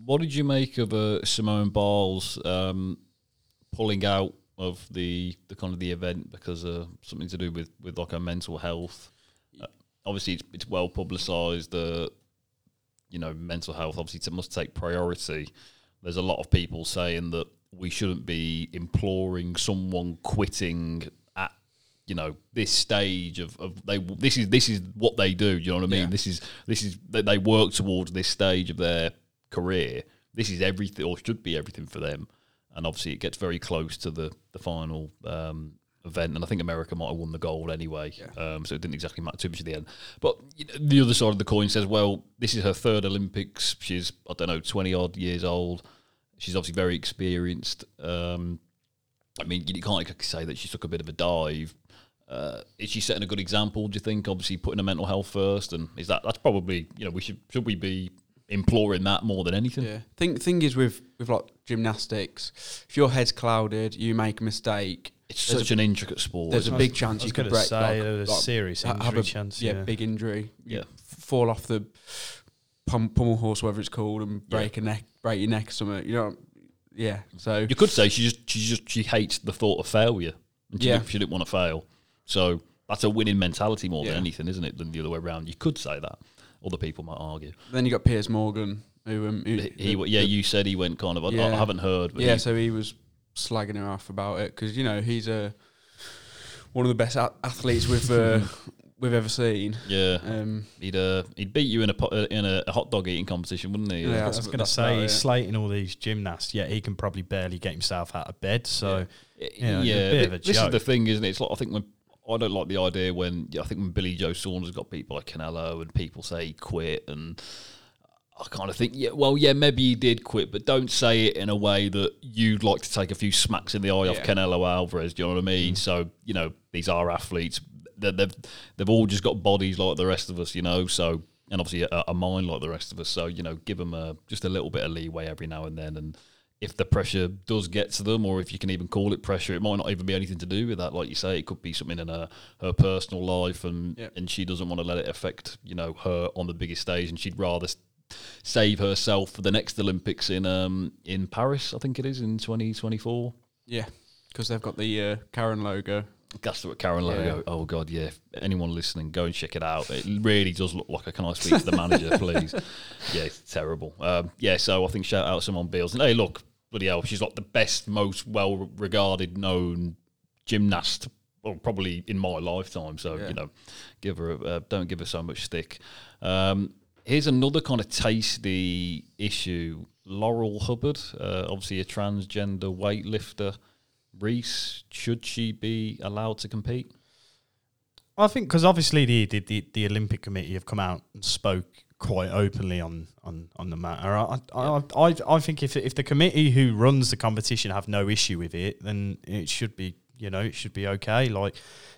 What did you make of uh, Simone Biles um, pulling out of the, the kind of the event because of something to do with, with like her mental health? Uh, obviously, it's, it's well publicised that you know mental health obviously must take priority. There's a lot of people saying that we shouldn't be imploring someone quitting at you know this stage of, of they this is this is what they do. You know what I mean? Yeah. This is this is that they work towards this stage of their career. This is everything, or should be everything for them. And obviously, it gets very close to the the final um, event. And I think America might have won the gold anyway, um, so it didn't exactly matter too much at the end. But you know, the other side of the coin says, well, this is her third Olympics. She's I don't know, twenty odd years old. She's obviously very experienced. Um, I mean, you can't say that she took a bit of a dive. Uh, is she setting a good example? Do you think? Obviously, putting her mental health first, and is that that's probably you know we should should we be imploring that more than anything? Yeah. Thing thing is with with like gymnastics, if your head's clouded, you make a mistake. It's There's such an intricate sport. There's a big it? chance you could going to break. say like, a like, serious ha- injury have a, chance. Yeah, Yeah, big injury. You Yeah. fall off the pum- pommel horse, whatever it's called, and break a neck, break your neck or something. You know. Yeah. So You could say she just she just she hates the thought of failure. And she, Yeah. didn't, she didn't want to fail. So that's a winning mentality more Yeah. than anything, isn't it? Than the other way around. You could say that. Other people might argue. then you got Piers Morgan, who um, who, He, he yeah, you said he went kind of. I, I haven't heard, but yeah, he- so he was slagging her off about it because you know he's a one of the best a- athletes we've uh, we've ever seen. yeah, Um, he'd uh, he'd beat you in a po- uh, in a, hot dog eating competition, wouldn't he? Yeah, I was going to say he's slating all these gymnasts, yet he can probably barely get himself out of bed. So yeah. Yeah, it's a bit of a This is the thing, isn't it? It's like I think when I don't like the idea when I think when Billy Joe Saunders got people like Canelo and people say he quit and. I kind of think, yeah, well, yeah, maybe he did quit, but don't say it in a way that you'd like to take a few smacks in the eye off Canelo Alvarez. Do you know what I mean? Mm. So, you know, these are athletes. They- They've they've all just got bodies like the rest of us, you know. So, and obviously a, a mind like the rest of us. So, you know, give them a, just a little bit of leeway every now and then. And if the pressure does get to them, or if you can even call it pressure, it might not even be anything to do with that. Like you say, it could be something in her her personal life, and Yeah. and she doesn't want to let it affect you know her on the biggest stage, and she'd rather save herself for the next Olympics in um in Paris, I think it is in twenty twenty four. yeah, because they've got the uh, Karen logo. That's what Karen logo. Yeah. Oh god, yeah. If anyone listening, go and check it out. It really does look like a. Can I speak to the manager, please? Yeah, it's terrible. Um, yeah, so I think shout out Simone Biles And hey, look, bloody hell, she's like the best, most well regarded, known gymnast, well, probably in my lifetime. So Yeah. you know, give her, a, uh, don't give her so much stick. Um, here's another kind of tasty issue. Laurel Hubbard, uh, obviously a transgender weightlifter. Reese, should she be allowed to compete? I think because obviously the, the, the, the Olympic Committee have come out and spoke quite openly on, on, on the matter. I, I, I, I think if if the committee who runs the competition have no issue with it, then it should be you know it should be okay. Like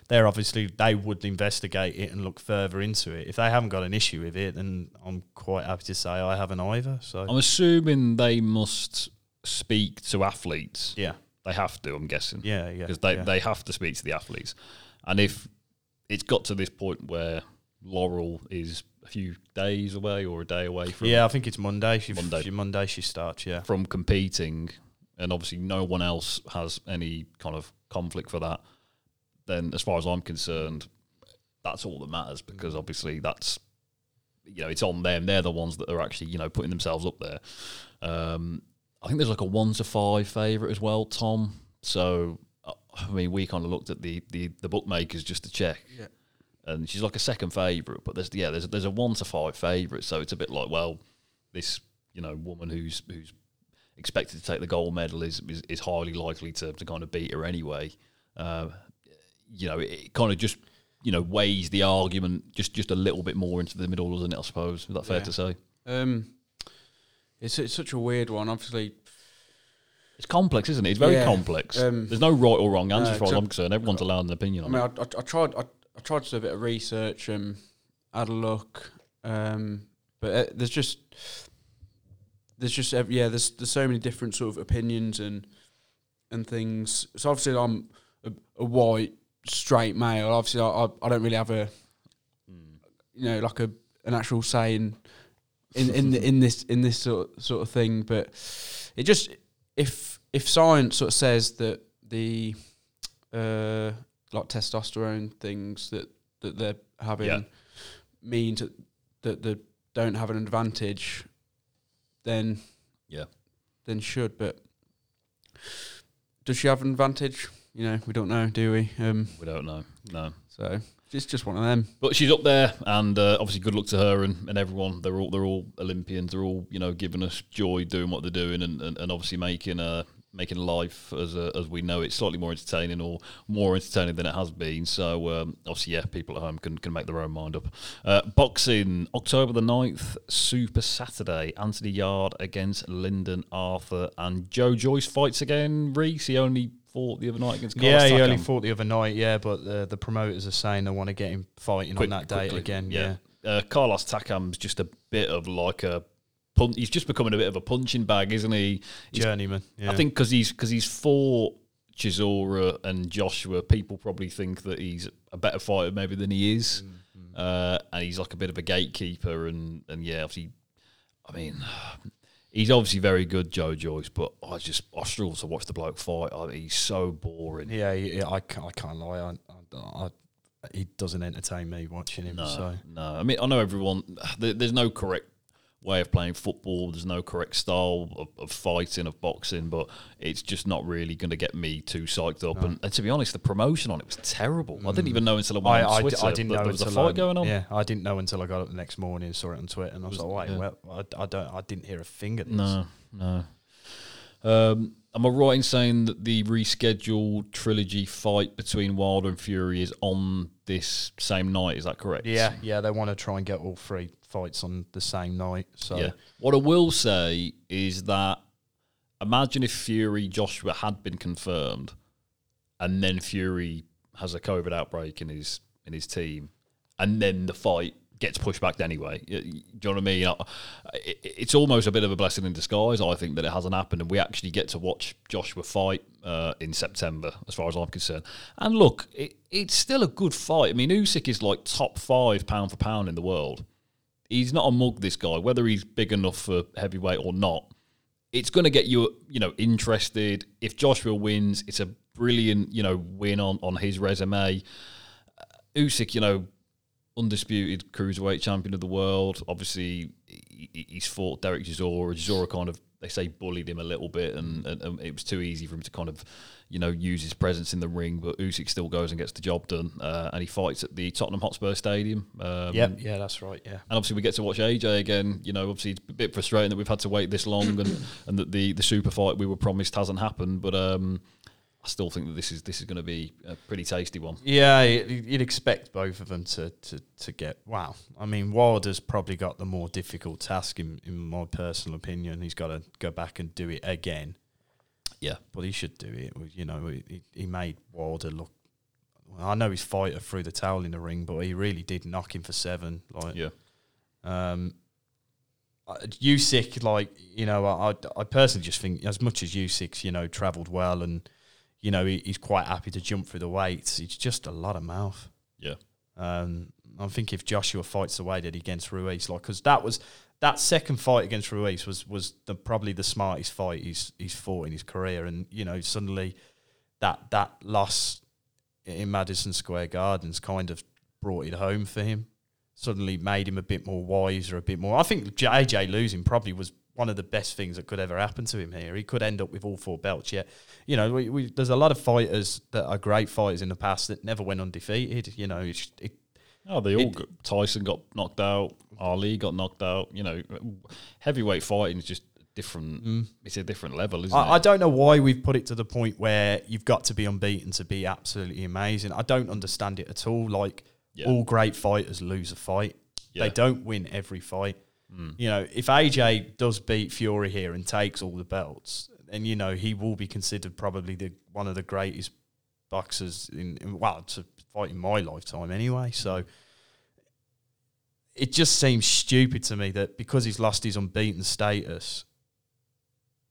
they're obviously they would investigate it and look further into it. If they haven't got an issue with it, then I'm quite happy to say I haven't either. So I'm assuming they must speak to athletes. yeah, They have to, I'm guessing. yeah, yeah. Because they, yeah. they have to speak to the athletes. And if it's got to this point where Laurel is a few days away or a day away from yeah, I think it's Monday. She Monday. She, Monday she starts. Yeah. from competing, and obviously no one else has any kind of conflict for that, then as far as I'm concerned, that's all that matters because obviously that's you know it's on them. They're the ones that are actually you know putting themselves up there. Um, I think there's like a one to five favorite as well, Tom. So uh, I mean, we kind of looked at the the the bookmakers just to check Yeah. and she's like a second favourite. But there's yeah, there's there's a one to five favourite, so it's a bit like well, this you know woman who's who's expected to take the gold medal is is, is highly likely to, to kind of beat her anyway. Uh, you know, it, it kind of just you know weighs the argument just just a little bit more into the middle, doesn't it? I suppose is that fair Yeah. to say? Um, it's it's such a weird one. Obviously, It's complex, isn't it? It's very Yeah, complex. um, There's no right or wrong answer no, as far as I'm concerned. Everyone's allowed an opinion I on mean, it. I, I, I tried I, I tried to do a bit of research and had a look. Um, But uh, there's just there's just yeah there's there's so many different sort of opinions and and things. So obviously I'm a, a white straight male. Obviously I, I I don't really have a you know like a an actual say in in in, the, in this in this sort sort of thing. But it just if if science sort of says that the uh like testosterone things that that they're having Yeah. mean to, that they don't have an advantage, then Yeah. then should. But does she have an advantage? You know, we don't know, do we? Um, We don't know. No. so it's just one of them. But she's up there, and uh, obviously, good luck to her and, and everyone. They're all they're all Olympians. They're all you know giving us joy doing what they're doing, and, and, and obviously making uh, making life as uh, as we know it slightly more entertaining or more entertaining than it has been. So um, obviously, yeah, people at home can, can make their own mind up. Uh, boxing October the 9th, Super Saturday. Anthony Yarde against Lyndon Arthur, and Joe Joyce fights again. Reese he only fought the other night against. Carlos yeah, he only fought the other night. Yeah, but the the promoters are saying they want to get him fighting Quick- on that date quickly, again. Yeah. Uh, Carlos Takam's just a bit of like a pun- he's just becoming a bit of a punching bag, isn't he? He's- journeyman. Yeah. I think because he's because he's fought Chisora and Joshua, people probably think that he's a better fighter maybe than he is, Mm-hmm. uh, and he's like a bit of a gatekeeper. And and yeah, obviously, I mean. He's obviously very good, Joe Joyce, but I just I struggle to watch the bloke fight. I, he's so boring. Yeah, yeah, I can't, I can't lie. I, I, I, he doesn't entertain me watching him. No, So no. I mean, I know everyone. There, there's no correct way of playing football. There's no correct style of, of fighting, of boxing, but it's just not really going to get me too psyched up. And, and to be honest, the promotion on it was terrible. I didn't even know until I went I, on Twitter I didn't that know there was a fight I, going on. Yeah, I didn't know until I got up the next morning and saw it on Twitter, and I was, Was- like, wait, yeah. well, I, I don't, I didn't hear a thing of this. No, no. Um, am I right in saying that the rescheduled trilogy fight between Wilder and Fury is on this same night? Is that correct? Yeah, yeah, they want to try and get all three fights on the same night. So Yeah. What I will say is that imagine if Fury Joshua had been confirmed, and then Fury has a COVID outbreak in his in his team, and then the fight gets pushed back anyway. Do you know what I mean? It's almost a bit of a blessing in disguise. I think that it hasn't happened, and we actually get to watch Joshua fight uh, in September, as far as I'm concerned. And look, it, it's still a good fight. I mean, Usyk is like top five pound for pound in the world he's not a mug. This guy, whether he's big enough for heavyweight or not, it's going to get you, you know, interested. If Joshua wins, it's a brilliant, you know, win on on his resume. Uh, Usyk, you know, undisputed cruiserweight champion of the world. Obviously, he, he- he's fought Derek Chisora. Chisora kind of they say bullied him a little bit, and, and, and it was too easy for him to kind of, you know, use his presence in the ring. But Usyk still goes and gets the job done, uh, and he fights at the Tottenham Hotspur Stadium. Um, Yep, yeah, that's right. Yeah. and obviously we get to watch AJ again. You know, obviously it's a bit frustrating that we've had to wait this long and, and that the, the super fight we were promised hasn't happened. But um, I still think that this is this is going to be a pretty tasty one. Yeah, you'd expect both of them to, to, to get. Wow. I mean, Wilder's probably got the more difficult task, in, in my personal opinion. He's got to go back and do it again. Yeah, But he should do it. You know, he, he made Wilder look. I know he's fighter through the towel in the ring, but he really did knock him for seven. Like, yeah, Um, uh, Usyk, like you know, I I personally just think as much as Usyk's you know travelled well and you know he, he's quite happy to jump through the weights. It's just a lot of mouth. yeah, Um, I think if Joshua fights the way that he against Ruiz, like because that was that second fight against Ruiz was was the, probably the smartest fight he's he's fought in his career, and you know suddenly that that loss in Madison Square Gardens kind of brought it home for him. Suddenly made him a bit more wiser, a bit more. I think J- AJ losing probably was one of the best things that could ever happen to him here. He could end up with all four belts. Yet, you know, we, we, there's a lot of fighters that are great fighters in the past that never went undefeated. You know, it's, it, Oh, they all It- got, Tyson got knocked out. Ali got knocked out. You know, heavyweight fighting is just different. It's a different level, isn't Mm. I, I don't know why we've put it to the point where you've got to be unbeaten to be absolutely amazing. I don't understand it at all. Like Yeah. all great fighters lose a fight. Yeah. They don't win every fight. You know, if AJ does beat Fury here and takes all the belts, then you know he will be considered probably the one of the greatest boxers in, in well to fight in my lifetime anyway. So it just seems stupid to me that because he's lost his unbeaten status,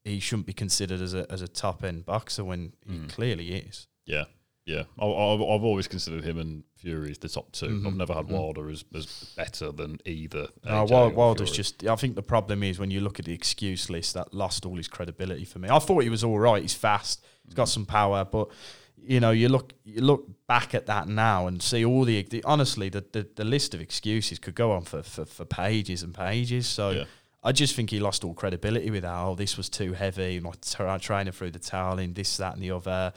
he shouldn't be considered as a as a top end boxer when he Mm. clearly is. Yeah, yeah. I, I, I've always considered him and Fury as the top 2 Mhm, I've never had mhm. Wilder as, as better than either. No, Wild, Wilder's Fury. just. I think the problem is when you look at the excuse list, that lost all his credibility for me. I thought he was all right. He's fast. He's got some power, but you know, you look you look back at that now and see all the, the honestly the, the the list of excuses could go on for for, for pages and pages. So. Yeah. I just think he lost all credibility with that. oh this was too heavy, my tra- trainer threw the towel in, this, that, and the other.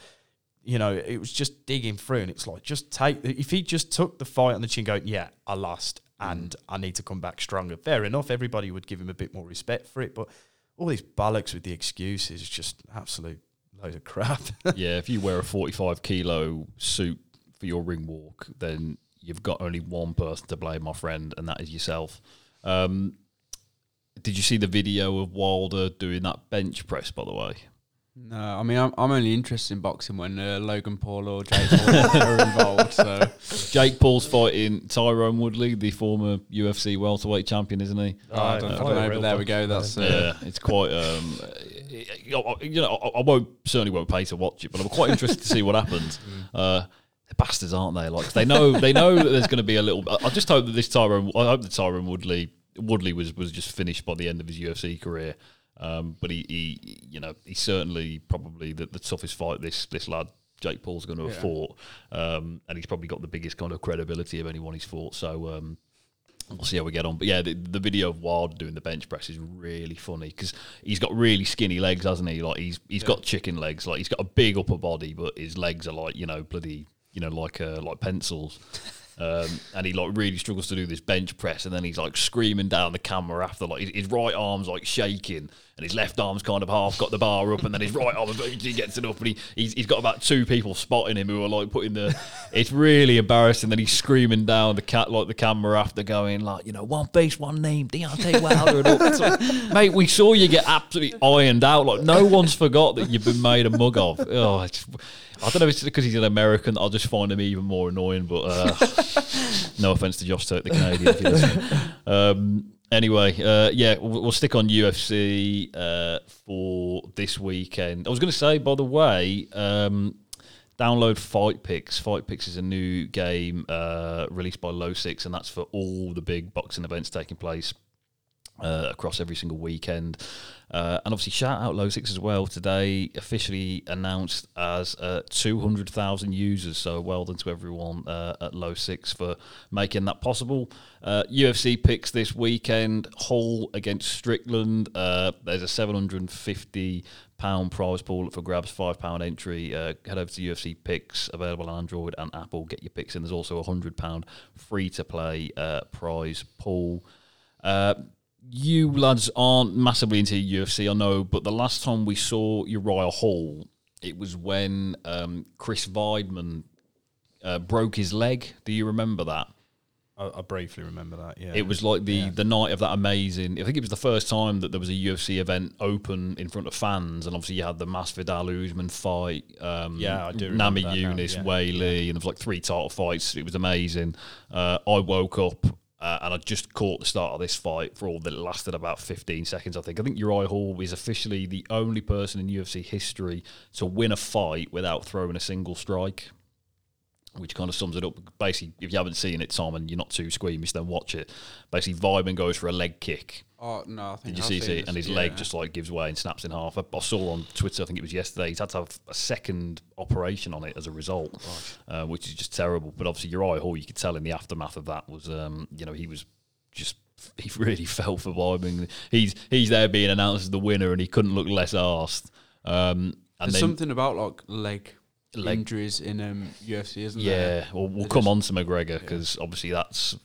You know, it was just digging through, and it's like just take. If he just took the fight on the chin, going, yeah, I lost, and I need to come back stronger. Fair enough, everybody would give him a bit more respect for it, but all these bollocks with the excuses is just absolute load of crap. yeah, if you wear a 45 kilo suit for your ring walk, then you've got only one person to blame, my friend, and that is yourself. Um, did you see the video of Wilder doing that bench press, by the way? No, I mean I'm, I'm only interested in boxing when uh, Logan Paul or Jake Paul are involved. So Jake Paul's fighting Tyron Woodley, the former UFC welterweight champion, isn't he? I don't, I don't know, but there we go. That's uh, yeah, it's quite. Um, you know, I, I won't certainly won't pay to watch it, but I'm quite interested to see what happens. Uh, they're bastards, aren't they? Like they know they know that there's going to be a little. I just hope that this Tyron. I hope that Tyron Woodley Woodley was was just finished by the end of his UFC career. Um, but he, he, you know, he's certainly probably the, the toughest fight this this lad Jake Paul's going to have Yeah. fought, um, and he's probably got the biggest kind of credibility of anyone he's fought. So. Um, We'll see how we get on. But yeah, the, the video of Wild doing the bench press is really funny because he's got really skinny legs, hasn't he? Like he's he's got chicken legs. Like he's got a big upper body, but his legs are like you know bloody you know like uh, like pencils. Um, and he like really struggles to do this bench press, and then he's like screaming down the camera after like his, his right arm's like shaking, and his left arm's kind of half got the bar up, and then his right arm he gets it up, and he he's, he's got about two people spotting him who are like putting the. It's really embarrassing. that he's screaming down the cat like the camera after going like you know one face, one name, Deontay Wilder. And all. It's like, Mate, we saw you get absolutely ironed out. Like no one's forgot that you've been made a mug of. Oh, I don't know if it's because he's an American. I'll just find him even more annoying. But uh, no offense to Josh Turk, the Canadian. If you listen. Um, anyway, uh, yeah, we'll, we'll stick on UFC uh, for this weekend. I was going to say, by the way, um, download Fight Picks. Fight Picks is a new game uh, released by Low Six, and that's for all the big boxing events taking place uh, across every single weekend. Uh, and obviously, shout out Low Six as well. Today, officially announced as uh, 200,000 users. So, well done to everyone uh, at Low Six for making that possible. Uh, UFC picks this weekend Hall against Strickland. Uh, there's a 750 pound prize pool for grabs, five pound entry. Uh, head over to UFC picks available on Android and Apple. Get your picks in. There's also a hundred pound free to play uh, prize pool. Uh, you lads aren't massively into UFC, I know, but the last time we saw Uriah Hall, it was when um, Chris Weidman uh, broke his leg. Do you remember that? I, I briefly remember that. Yeah, It was like the, Yeah. the night of that amazing. I think it was the first time that there was a UFC event open in front of fans, and obviously you had the Masvidal Usman fight. Um, Yeah, I do remember Nami that now, Yunus, yeah. Wei Lee, and there was like three title fights. It was amazing. Uh, I woke up. Uh, and I just caught the start of this fight for all that lasted about 15 seconds, I think. I think Uriah Hall is officially the only person in UFC history to win a fight without throwing a single strike which kind of sums it up. Basically, if you haven't seen it, Simon, you're not too squeamish, then watch it. Basically, Weidman goes for a leg kick. oh no, I think Did you I've see seen it? this, And his yeah. leg just like gives way and snaps in half. I, I saw on Twitter, I think it was yesterday, he's had to have a second operation on it as a result, uh, which is just terrible. But obviously, Uriah Hall, you could tell in the aftermath of that was, um, you know, he was just. He really fell for Weidman. He's he's there being announced as the winner, and he couldn't look less arsed. Um, and There's then something about like leg, Leg- injuries in um, UFC, isn't it? Yeah, there? well, we'll It come is- on to McGregor because obviously that's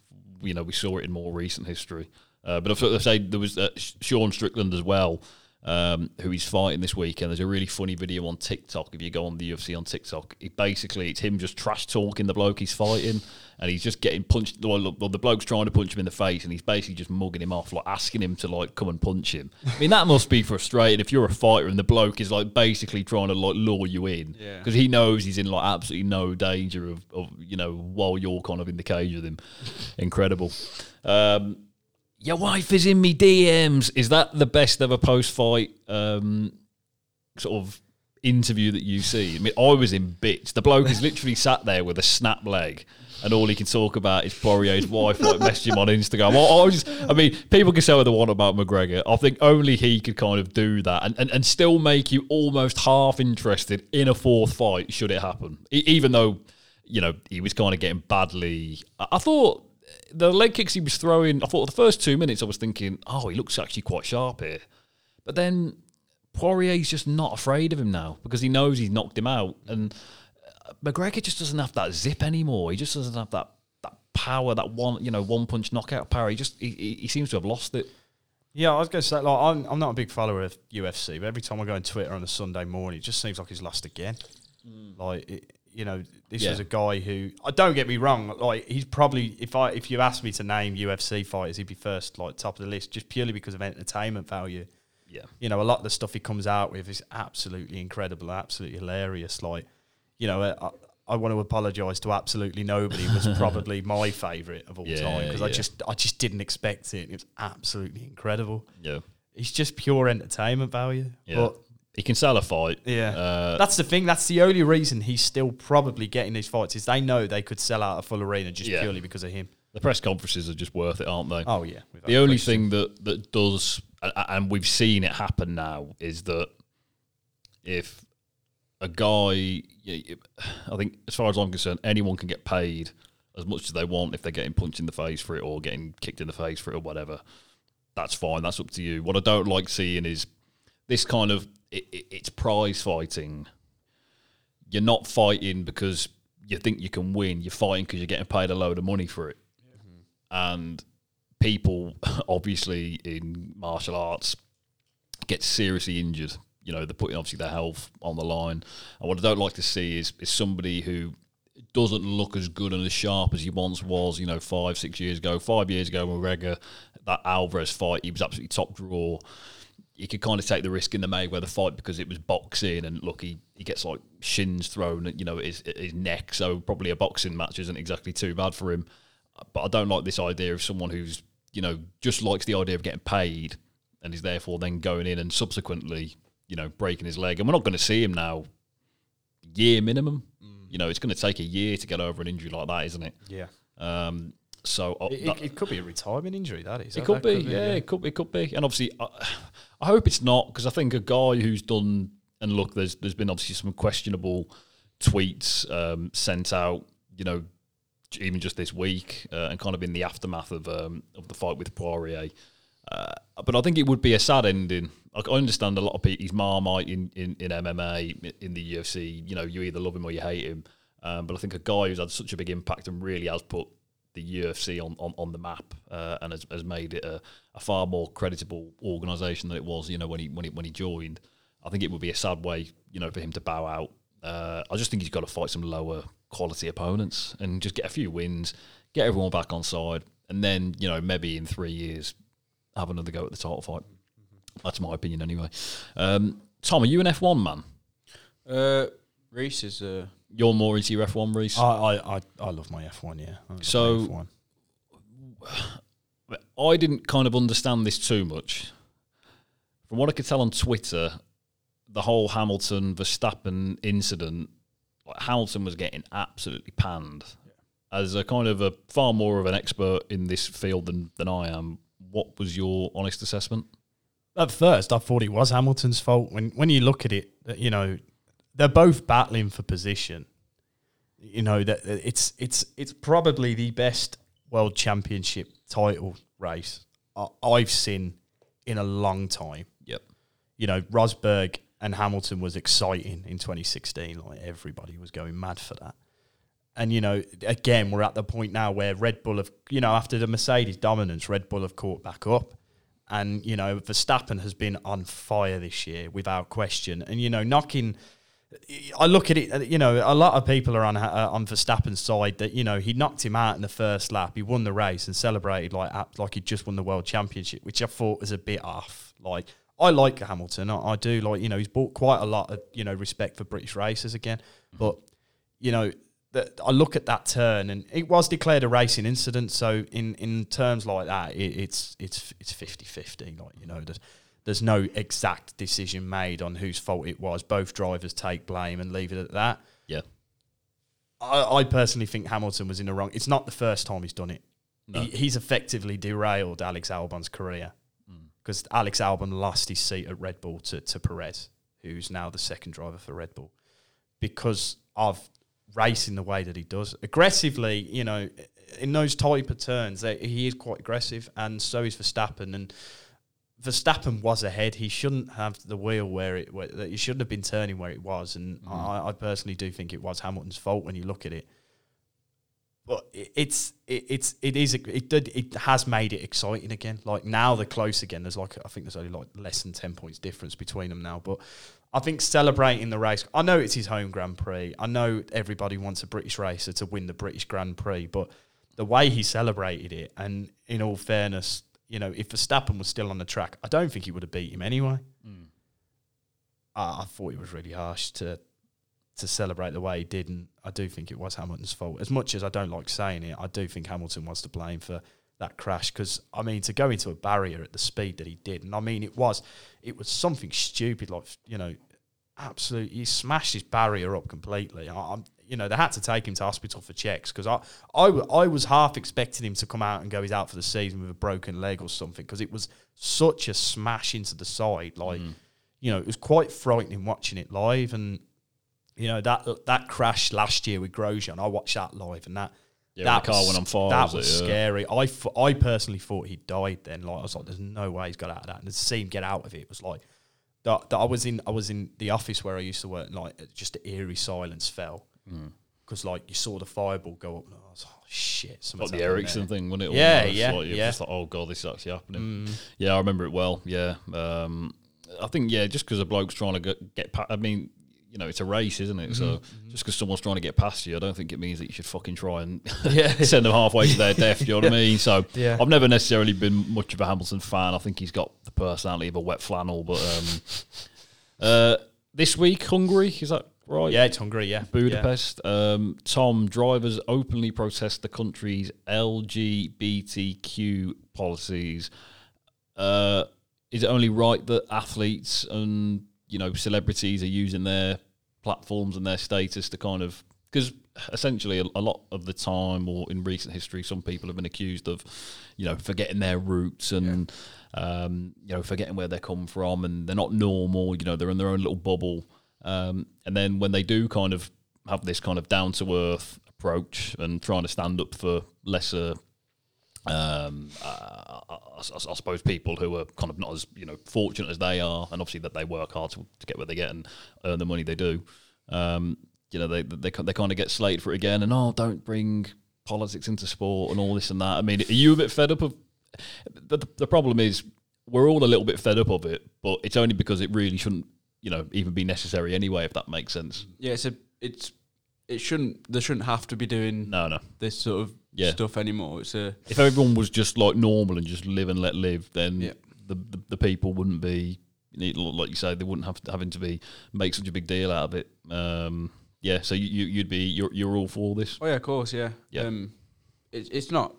you know we saw it in more recent history. Uh, but I say there was uh, Sean Strickland as well. Um, who he's fighting this weekend. There's a really funny video on TikTok. If you go on the UFC on TikTok, it basically it's him just trash talking the bloke he's fighting, and he's just getting punched. Well, well, the bloke's trying to punch him in the face, and he's basically just mugging him off, like asking him to like come and punch him. I mean, that must be frustrating if you're a fighter and the bloke is like basically trying to like lure you in Yeah. because he knows he's in like absolutely no danger of, of you know while you're kind of in the cage with him. Incredible. Um, your wife is in me DMs. Is that the best ever post fight um, sort of interview that you see? I mean, I was in bits. The bloke is literally sat there with a snap leg. And all he can talk about is Poirier's wife, like messaging him on Instagram. I, I, I mean, people can say what they want about McGregor. I think only he could kind of do that and, and, and still make you almost half interested in a fourth fight should it happen. E- even though, you know, he was kind of getting badly. I, I thought the leg kicks he was throwing, I thought the first two minutes I was thinking, oh, he looks actually quite sharp here. But then Poirier's just not afraid of him now because he knows he's knocked him out. And uh, McGregor just doesn't have that zip anymore. He just doesn't have that that power, that one you know one punch knockout power. He just he, he seems to have lost it. Yeah, I was going to say, like, I'm, I'm not a big follower of UFC, but every time I go on Twitter on a Sunday morning, it just seems like he's lost again. Like, it, you know, this Yeah. is a guy who, I don't get me wrong, like, he's probably, if I if you asked me to name UFC fighters, he'd be first, like, top of the list, just purely because of entertainment value. Yeah, You know, a lot of the stuff he comes out with is absolutely incredible, absolutely hilarious. Like, you know, I, I want to apologise to absolutely nobody was probably my favourite of all Yeah, time because I just I just didn't expect it. It was absolutely incredible. yeah, It's just pure entertainment value. yeah. But he can sell a fight. yeah, Uh, that's the thing. That's the only reason he's still probably getting these fights is they know they could sell out a full arena just Yeah. purely because of him. the press conferences are just worth it, aren't they? Oh yeah. the only question. thing that that does and we've seen it happen now is that if a guy I think as far as i'm concerned anyone can get paid as much as they want if they're getting punched in the face for it or getting kicked in the face for it or whatever that's fine that's up to you what i don't like seeing is this kind of it, it, it's prize fighting you're not fighting because you think you can win you're fighting because you're getting paid a load of money for it and people obviously in martial arts get seriously injured. You know, they're putting obviously their health on the line. And what I don't like to see is is somebody who doesn't look as good and as sharp as he once was, you know, five, six years ago. Five years ago, McGregor, that Alvarez fight, he was absolutely top draw. You could kind of take the risk in the Mayweather fight because it was boxing, and look, he, he gets like shins thrown, at, you know, at his, at his neck. So probably a boxing match isn't exactly too bad for him. But I don't like this idea of someone who's you know just likes the idea of getting paid and is therefore then going in and subsequently you know breaking his leg. And we're not going to see him now year minimum. You know, it's going to take a year to get over an injury like that, isn't it? Yeah. Um, so uh, It, that- it, could be a retirement injury. That is. it That- could that be, yeah, it could, it could be, and obviously, I, I hope it's not because I think a guy who's done and look, there's there's been obviously some questionable tweets um, sent out, you know, even just this week, uh, and kind of in the aftermath of um, of the fight with Poirier. Uh, but I think it would be a sad ending. I understand a lot of people. He's Marmite in, in, in MMA, in the UFC. You know, you either love him or you hate him. Um, but I think a guy who's had such a big impact and really has put the UFC on, on, on the map uh, and has, has made it a, a far more creditable organisation than it was, you know, when he when he when he joined. I think it would be a sad way, you know, for him to bow out. Uh, I just think he's got to fight some lower quality opponents and just get a few wins, get everyone back on side, and then you know maybe in three years have another go at the title fight. That's my opinion anyway. Um, Tom, are you an F one man? Uh, Reese is uh, You're more into your F one, Reese. I, I, I, I love my F1, yeah. I love my So- F1. I didn't kind of understand this too much. From what I could tell on Twitter, the whole Hamilton Verstappen incident, like Hamilton was getting absolutely panned. As a kind of a far more of an expert in this field than, than I am, what was your honest assessment? At first, I thought it was Hamilton's fault. When when you look at it, you know, they're both battling for position. You know that that it's it's it's probably the best world championship title race I- I've seen in a long time. Yep. You know, Rosberg and Hamilton was exciting in 2016. Like everybody was going mad for that. And you know, again, we're at the point now where Red Bull have, you know, after the Mercedes dominance, Red Bull have caught back up And you know, Verstappen has been on fire this year without question. And you know, knocking. I look at it. You know, a lot of people are on uh, on Verstappen's side that you know he knocked him out in the first lap. He won the race and celebrated like like he just won the world championship, which I thought was a bit off. Like I like Hamilton. I, I do like you know he's brought quite a lot of you know respect for British racers again. But you know that I look at that turn and it was declared a racing incident. So in, in terms like that, it, it's it's it's 50-50. Like you know, there's there's no exact decision made on whose fault it was. Both drivers take blame and leave it at that. Yeah. I, I personally think Hamilton was in the wrong. It's not the first time he's done it. No. He, he's effectively derailed Alex Albon's career hmm. because Alex Albon lost his seat at Red Bull to, to Perez, who's now the second driver for Red Bull, because of racing the way that he does. Aggressively, you know, in those type of turns, they, he is quite aggressive, and so is Verstappen. And Verstappen was ahead. He shouldn't have the wheel where it where, he shouldn't have been turning where it was. And mm. I, I personally do think it was Hamilton's fault when you look at it. But it, it's it, it's it is it did it has made it exciting again. Like now they're close again. There's like I think there's only like less than ten points difference between them now. But I think celebrating the race. I know it's his home Grand Prix. I know everybody wants a British racer to win the British Grand Prix, but the way he celebrated it, and in all fairness, you know, if Verstappen was still on the track, I don't think he would have beat him anyway. Hmm. I, I thought it was really harsh to to celebrate the way he didn't. I do think it was Hamilton's fault. As much as I don't like saying it, I do think Hamilton was to blame for that crash because I mean to go into a barrier at the speed that he did, and I mean it was it was something stupid like you know, absolutely he smashed his barrier up completely. I, I'm you know they had to take him to hospital for checks because I, I, I was half expecting him to come out and go he's out for the season with a broken leg or something because it was such a smash into the side like you know it was quite frightening watching it live and you know that that crash last year with Grosjean I watched that live and that Yeah, that the car was, went on fire, that was it? Yeah. scary I, I personally thought he died then like I was like there's no way he's got out of that and to see him get out of it was like that, that I was in I was in the office where I used to work and like just the eerie silence fell Mm. Because like you saw the fireball go up and I was like, oh shit Like something's the happening Eriksen there. thing, wasn't it? Yeah, Almost, yeah, like, you're yeah. Just like, oh god, this is actually happening. Mm. Yeah, I remember it well. Yeah, um, I think yeah, just because a bloke's trying to get, get past. I mean, you know, it's a race, isn't it? So Mm-hmm. just because someone's trying to get past you, I don't think it means that you should fucking try and Yeah. send them halfway to their death. Do you know what I mean? So Yeah. I've never necessarily been much of a Hamilton fan. I think he's got the personality of a wet flannel. But um, uh, this week, Hungary is that right? yeah it's Hungary yeah Budapest. Um, Tom, drivers openly protest the country's LGBTQ policies. Uh, is it only right that athletes and you know celebrities are using their platforms and their status to kind of because essentially a, a lot of the time or in recent history some people have been accused of you know forgetting their roots and um, you know forgetting where they come from and they're not normal you know they're in their own little bubble um, and then when they do kind of have this kind of down to earth approach and trying to stand up for lesser um, uh, I, I- I suppose people who are kind of not as you know fortunate as they are, and obviously that they work hard to, to get where they get and earn the money they do. Um, you know, they they they kind of get slated for it again, and oh, don't bring politics into sport and all this and that. I mean, are you a bit fed up of? The, the, the problem is we're all a little bit fed up of it, but it's only because it really shouldn't, you know, even be necessary anyway. If that makes sense. Yeah, it's a it's it shouldn't they shouldn't have to be doing No, no. this sort of Yeah. stuff anymore. It's a If everyone was just like normal and just live and let live, then Yeah. the, the the people wouldn't be like you say they wouldn't have to, having to be make such a big deal out of it. Um, yeah, so you, you you'd be you're you're all for this. oh yeah, of course, yeah. Yeah. Um, it's it's not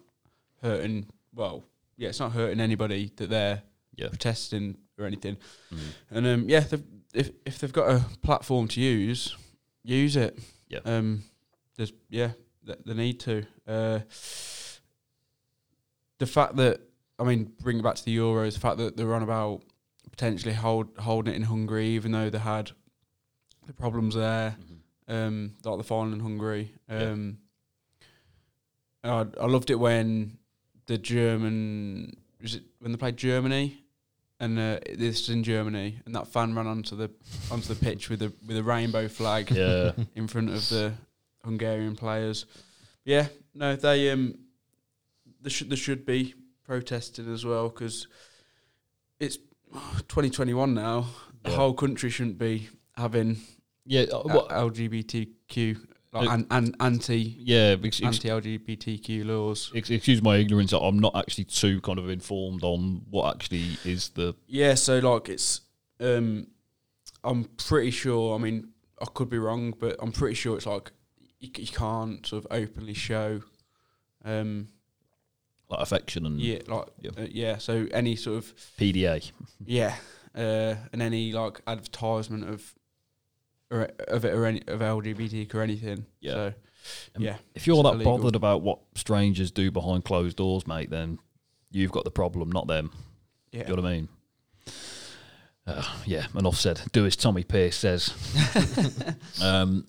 hurting. Well, yeah, it's not hurting anybody that they're Yeah. protesting or anything. Mm. And um, yeah, if if they've got a platform to use, use it. Yeah. Um, there's yeah, th- they need to. Uh, the fact that I mean, bring it back to the Euros, the fact that they're on about potentially hold holding it in Hungary, even though they had the problems there, um, like the final in Hungary. Yeah. Um, I, I loved it when the German was it when they played Germany, and uh, this is in Germany, and that fan ran onto the onto the pitch with a with a rainbow flag Yeah, in front of the Hungarian players. Yeah, no, they um, there should there should be protesting as well because it's 2021 now. The whole country shouldn't be having Yeah, uh, what, LGBTQ like, and, and anti yeah. Ex- anti LGBTQ laws. ex- excuse my ignorance. I'm not actually too kind of informed on what actually is the. Yeah, so like it's um I'm pretty sure, I mean, I could be wrong, but I'm pretty sure it's like you, you can't sort of openly show um Like affection and yeah, like Yeah. uh, yeah, so any sort of PDA. yeah, uh and any like advertisement of or of it or any of LGBT or anything. Yeah. So Um, yeah. If you're It's that illegal. bothered about what strangers do behind closed doors, mate, then you've got the problem, not them. Yeah. Do you know what I mean? Uh, yeah, enough said. Do as Tommy Pierce says. um,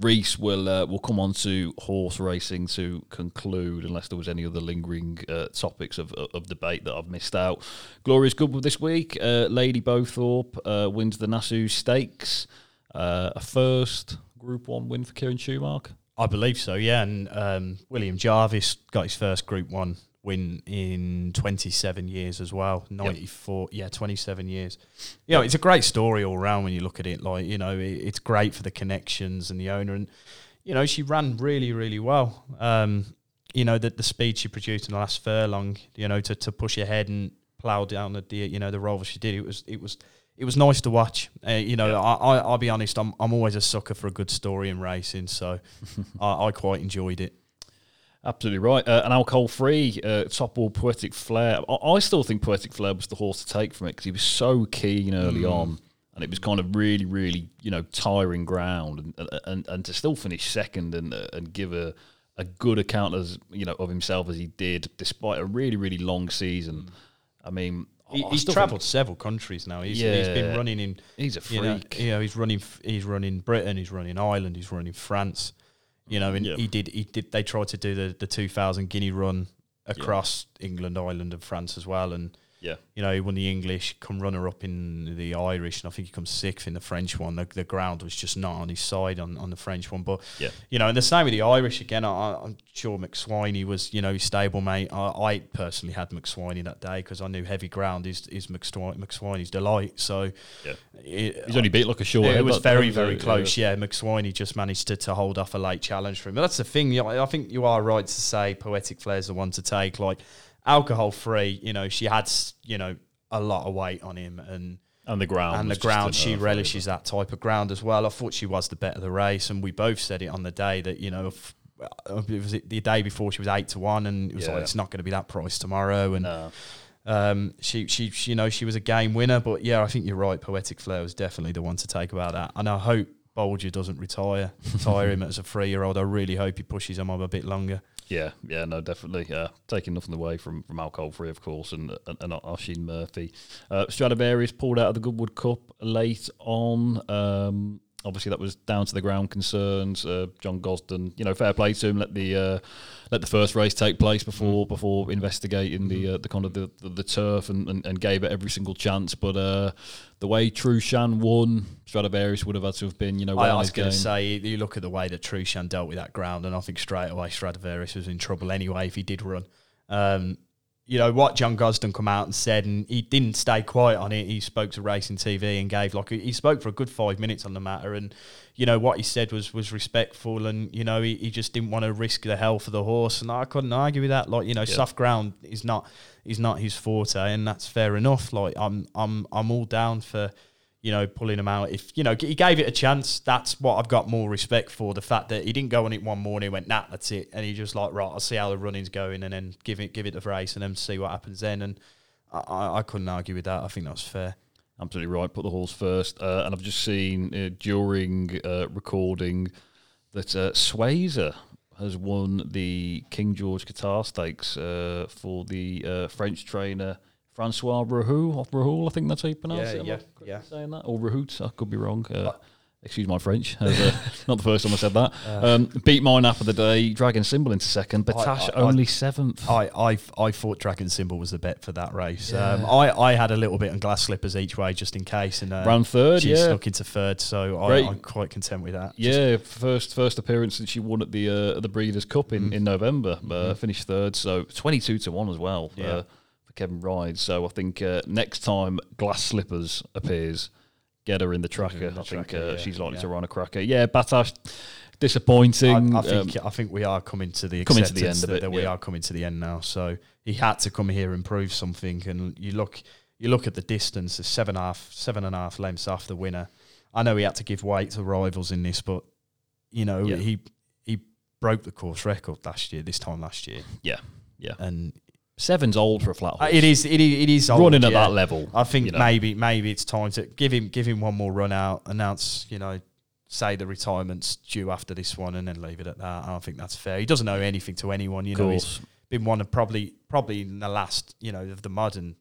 Reese will uh, will come on to horse racing to conclude, unless there was any other lingering uh, topics of, of debate that I've missed out. Glorious Goodwood this week. Uh, Lady Bowthorpe uh, wins the Nassau Stakes, uh, a first Group One win for Kieran Shoemark. I believe so, yeah. And um, William Jarvis got his first Group One win in 27 years as well. 94, yeah, 27 years. You know, it's a great story all round when you look at it. Like, you know, it, it's great for the connections and the owner. And, you know, she ran really, really well. Um, you know, the, the speed she produced in the last furlong, you know, to, to push ahead and plough down the, the, you know, the roll she did, it was, it was, it was nice to watch. Uh, you know, I, I, I'll be honest, I'm, I'm always a sucker for a good story in racing, so I, I quite enjoyed it. Absolutely right. Uh, an alcohol free uh, top wall poetic flare. I, I still think poetic flare was the horse to take from it because he was so keen early on, and it was kind of really, really you know tiring ground, and and, and to still finish second and uh, and give a a good account as you know of himself as he did, despite a really, really long season. I mean, He, I- I he's travelled several countries now. He's, he's been running in. He's a You know, freak. you know, he's running. f- He's running Britain. He's running Ireland. He's running France. You know, and Yeah. he did. He did. They tried to do the the 2000 Guinea run across England, Ireland, and France as well. And Yeah. you know, he won the English, come runner up in the Irish, and I think he comes sixth in the French one. The, the ground was just not on his side on, on the French one. But Yeah. you know, and the same with the Irish again. I, I'm sure Mac Swiney was, you know, his stablemate. I, I personally had Mac Swiney that day because I knew heavy ground is is Mac Swiney's delight. So Yeah. it, He's only beat like a short. it head was very, very close. Yeah, Mac Swiney just managed to, to hold off a late challenge for him. But that's the thing. You know, I think you are right to say Poetic Flare's the one to take. Like alcohol free, you know, she had you know a lot of weight on him, and And the ground. and the ground she relishes that type of ground as well. I thought she was the bet of the race, and we both said it on the day that you know. If, uh, it was the day before she was eight to one, and it was Yeah. like it's not going to be that price tomorrow. And No. um, she, she, she, you know, she was a game winner. But yeah, I think you're right. Poetic Flare was definitely the one to take about that. And I hope Bolger doesn't retire, retire him as a three year old. I really hope he pushes him on a bit longer. Yeah, yeah, no, definitely. Uh, taking nothing away from, from alcohol free, of course, and and, and Oisin Murphy. Uh, Stradivarius pulled out of the Goodwood Cup late on. Um, obviously, that was down to the ground concerns. Uh, John Gosden, you know, fair play to him. Let the uh, let the first race take place before before investigating the uh, the kind of the, the, the turf and, and, and gave it every single chance. But uh, the way Trueshan won, Stradivarius would have had to have been, you know, I, well I on was going to say, you look at the way that Trueshan dealt with that ground, and I think straight away Stradivarius was in trouble anyway if he did run. Um, you know what John Gosden come out and said, and he didn't stay quiet on it. He spoke to Racing TV and gave like he spoke for a good five minutes on the matter, and you know what he said was was respectful, and you know he, he just didn't want to risk the health of the horse, and I couldn't argue with that. Like you know, soft ground is not is not his forte, and that's fair enough. Like I'm I'm I'm all down for you know, pulling him out. If you know, he gave it a chance. That's what I've got more respect for. The fact that he didn't go on it one morning, went, nah, that's it, and he just like, right, I'll see how the running's going, and then give it, give it the race, and then see what happens then. And I, I, couldn't argue with that. I think that was fair. Absolutely right. Put the horse first. Uh, and I've just seen uh, during uh, recording that uh, has won the King George Qatar Stakes uh, for the uh, French trainer Francois Rahul. Rahul, I think that's how you pronounce Yeah, it. Am I yeah, yeah. Saying that or Rahout, I could be wrong. Uh, excuse my French. Uh, not the first time I said that. Um, beat my nap of the day. Dragon Symbol into second. Battaash I- I- only seventh. I, I, I thought Dragon Symbol was the bet for that race. Um, I, I had a little bit on glass slippers each way just in case, and uh, Ran third, She yeah. snuck into third, so I. I'm quite content with that. Just- Yeah, first first appearance since she won at the uh, the Breeders' Cup in, in November. Uh, finished third, so twenty two to one as well Yeah. Kevin Ryan. So I think uh, next time Glass Slippers appears, get her in the tracker. in the I think tracker, uh, yeah, she's likely to run a cracker. Yeah, Battaash, disappointing. I, I Um, think I think we are coming to the Coming to the end of it, that we yeah. are coming to the end now. So he had to come here and prove something. And you look you look at the distance, it's seven and a half lengths off the winner. I know he had to give weight to rivals in this, but you know Yeah. he he broke the course record last year. This time last year, yeah, yeah. and Seven's old for a flat uh, horse. it is it is, it is old, running at yeah. that level. I think you know. maybe maybe it's time to give him give him one more run out, announce you know, say the retirement's due after this one, and then leave it at that. I don't think that's fair. He doesn't owe anything to anyone. You know, he's been one of probably probably in the last you know of the modern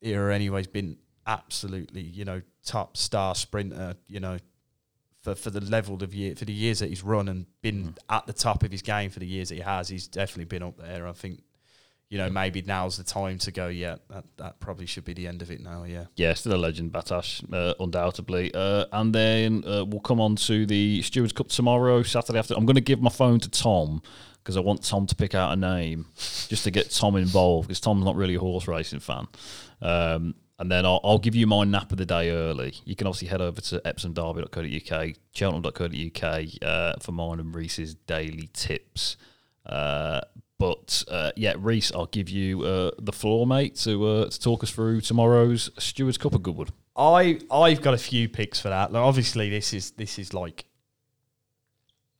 era. Anyway, he's been absolutely you know top star sprinter. You know. For, for the level of year for the years that he's run and been Mhm. at the top of his game for the years that he has, he's definitely been up there. I think, you know, maybe now's the time to go. Yeah, that, that probably should be the end of it now. Yeah. Yeah, still a legend, Battaash, uh, undoubtedly. Uh, and then uh, we'll come on to the Stewards Cup tomorrow, Saturday after. I'm going to give my phone to Tom because I want Tom to pick out a name just to get Tom involved because Tom's not really a horse racing fan. Um, and then I'll, I'll give you my nap of the day early. You can obviously head over to epsomderby.co.uk, cheltenham.co.uk uh, for mine and Reese's daily tips. Uh, but uh, yeah, Reese, I'll give you uh, the floor, mate, to uh, to talk us through tomorrow's Stewards Cup of Goodwood. I I've got a few picks for that. Like, obviously, this is this is like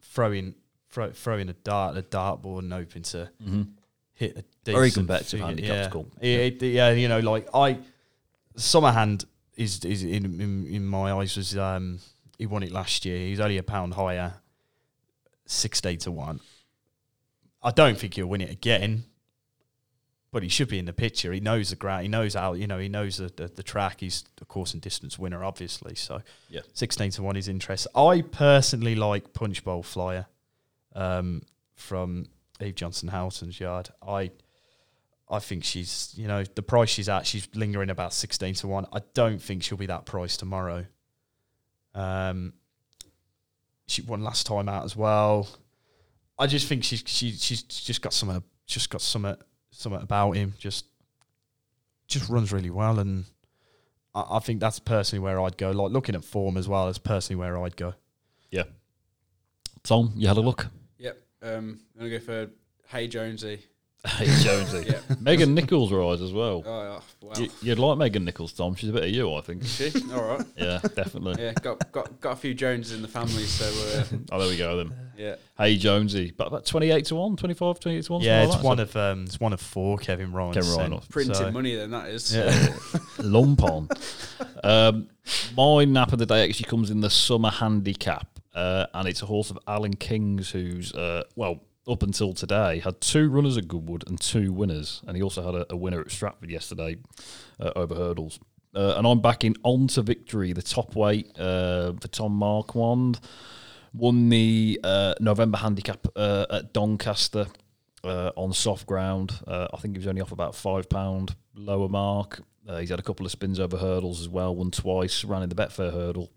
throwing throw, throwing a dart at a dartboard and hoping to Mm-hmm. hit a Very decent competitive figure. handicap's Yeah. Yeah, yeah, you know, like I Summerghand is is in in, in my eyes was um he won it last year. He's only a pound higher, sixty to one. I don't think he'll win it again, but he should be in the picture. He knows the ground. He knows how you know. He knows the, the, the track. He's a course and distance winner, obviously. So Yeah. sixteen to one is interest. I personally like Punch Bowl Flyer um, from Eve Johnson Houghton's yard. I I think she's you know the price she's at. She's lingering about sixteen to one. I don't think she'll be that price tomorrow. Um, she won last time out as well. I just think she's she she's just got some just got some something about him. Just just runs really well, and I, I think that's personally where I'd go. Like looking at form as well, is personally where I'd go. Yeah. Tom, you had a look. Yep. Um, I'm gonna go for Hey Jonesy. Hey, Jonesy. Yeah. Megan Nicholls rise as well. Oh, yeah. wow. You, you'd like Megan Nicholls, Tom. She's a bit of you, I think. She? All right. Yeah, definitely. Yeah, got got got a few Joneses in the family, so uh, Oh, there we go then. yeah. Hey, Jonesy. But about 28 to 1, 25, 28 to 1. yeah, something it's like one that. of um, it's one of four Kevin Ryan. Kevin Ryan, sent. Printing So- money, then that is. Yeah. lump on. Um, my nap of the day actually comes in the summer handicap, uh, and it's a horse of Alan King's, who's uh, well up until today had two runners at Goodwood and two winners, and he also had a, a winner at Stratford yesterday uh, over hurdles. Uh, and I'm backing on to victory, the top weight uh, for Tom Marquand. Won the uh, November handicap uh, at Doncaster uh, on soft ground. I think he was only off about five pound lower mark. He's had a couple of spins over hurdles as well. Won twice. Ran in the Betfair hurdle.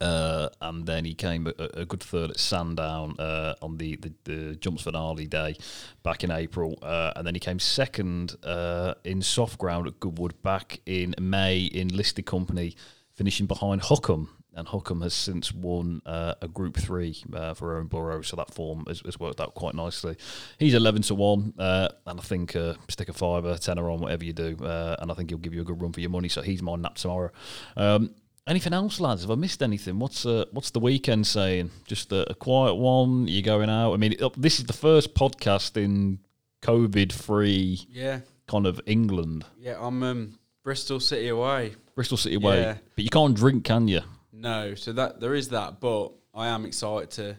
Uh, and then he came a, a good third at Sandown uh, on the, the, the jumps finale day back in April. Uh, and then he came second uh, in soft ground at Goodwood back in May in listed company, finishing behind Hukum. And Hukum has since won uh, a Group Three uh, for Owen Burrow, so that form has, has worked out quite nicely. He's eleven to one, uh, and I think stick a fiver, tenner on whatever you do, and I think he'll give you a good run for your money. So he's my nap tomorrow. Um, anything else, lads? Have I missed anything? What's uh, what's the weekend saying? Just a, a quiet one. You going out? I mean, it, this is the first podcast in COVID-free Yeah. kind of England, Yeah. I'm um, Bristol City away. Bristol City away, Yeah. But you can't drink, can you? No, so that there is that, but I am excited to.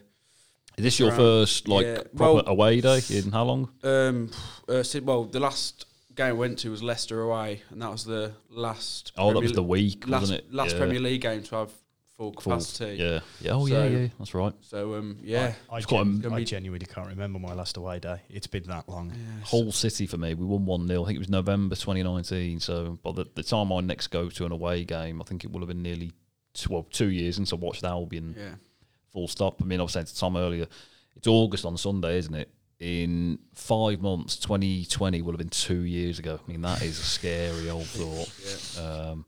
Is this your first like Yeah, proper well- away day in how long? Um, uh, well, the last game I went to was Leicester away, and that was the last. Oh, that was the week, last wasn't it? last Yeah. Premier League game to have full Full- capacity. Yeah. Yeah. Oh, yeah, So- yeah. That's right. So um, yeah, I, It's quite a- I genuinely can't remember my last away day. It's been that long. yeah. Whole city for me. We won 1 0. I think it was November 2019. So by the, the time I next go to an away game, I think it will have been nearly two, well, two years since I watched Albion yeah. full stop. I mean, I was saying to Tom earlier, it's August on Sunday, isn't it? In five months, 2020 would have been two years ago. I mean, that is a scary old thought. Um,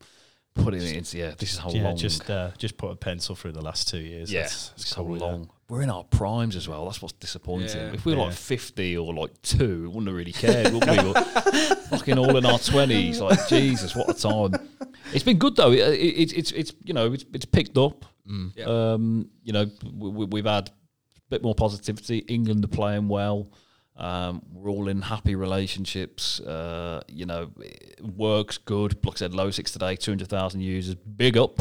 putting it into yeah, this is how yeah, long. just uh, just put a pencil through the last two years. yeah, That's- it's that's so cool, yeah. long. We're in our primes as well. That's what's disappointing. Yeah. If we were Yeah. like 50 or like two, we wouldn't have really cared, would we? We're fucking all in our 20s. Like, Jesus, what a time. It's been good, though. It, it, it's, it's, you know, it's, it's picked up. Yeah. Um, you know, we, we- we've had a bit more positivity. England are playing well. Um, we're all in happy relationships. Uh, you know, it works good. Like I said, low six today, 200,000 users. Big up.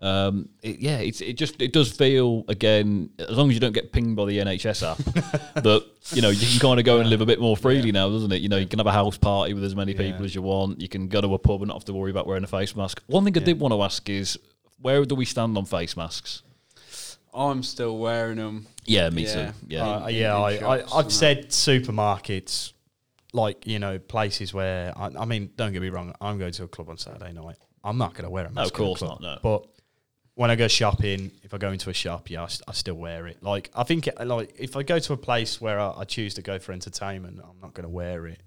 Um, it, yeah, it's, it just it does feel again as long as you don't get pinged by the NHS app that you know you can kind of go and live a bit more freely now, doesn't it? You know, you can have a house party with as many people Yeah. as you want. You can go to a pub and not have to worry about wearing a face mask. One thing I did want to ask is where do we stand on face masks? I'm still wearing them. Yeah, me Yeah. too. Yeah, Uh, in- yeah, in I, I, I've and said supermarkets, like you know, places where I, I mean, don't get me wrong, I'm going to a club on Saturday night. I'm not going to wear a mask. of in a course club. not, no. But when I go shopping, if I go into a shop, yeah, I still wear it. Like I think, it, like if I go to a place where I, I choose to go for entertainment, I'm not going to wear it.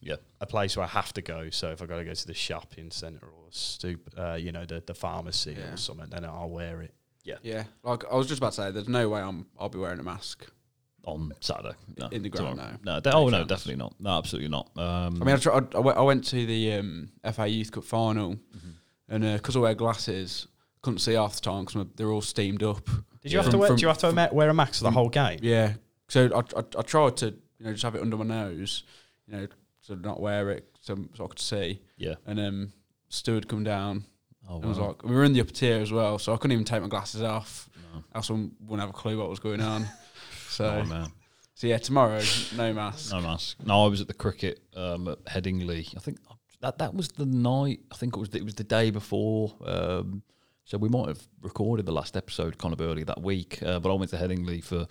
yeah, A place where I have to go. So if I got to go to the shopping centre or stoop, uh, you know, the the pharmacy Yeah. or something, then I'll wear it. Yeah, Yeah. like I was just about to say, there's no way I'm I'll be wearing a mask. on Saturday no, In the ground, tomorrow. no. no, de- oh No no, chance. definitely not. No, absolutely not. Um, I mean, I, tried, I, went, I went to the um, FA Youth Cup final, Mm-hmm. and because I wear glasses, couldn't see half the time because they're all steamed up. Did you have From- to wear? from- do you have to ma- wear a mask for the whole game? Yeah, so I, I, I tried to you know just have it under my nose, you know, to not wear it so, so I could see. yeah, And um, steward come down oh, and was like, we were in the upper tier as well, so I couldn't even take my glasses off. No. Else I wouldn't have a clue what was going on. So, Oh, man. so yeah, tomorrow no mask. No mask. No, I was at the cricket um, at Headingley. I think that that was the night. I think it was the, it was the day before. Um, so we might have recorded the last episode kind of early that week. Uh, but I went to Headingley for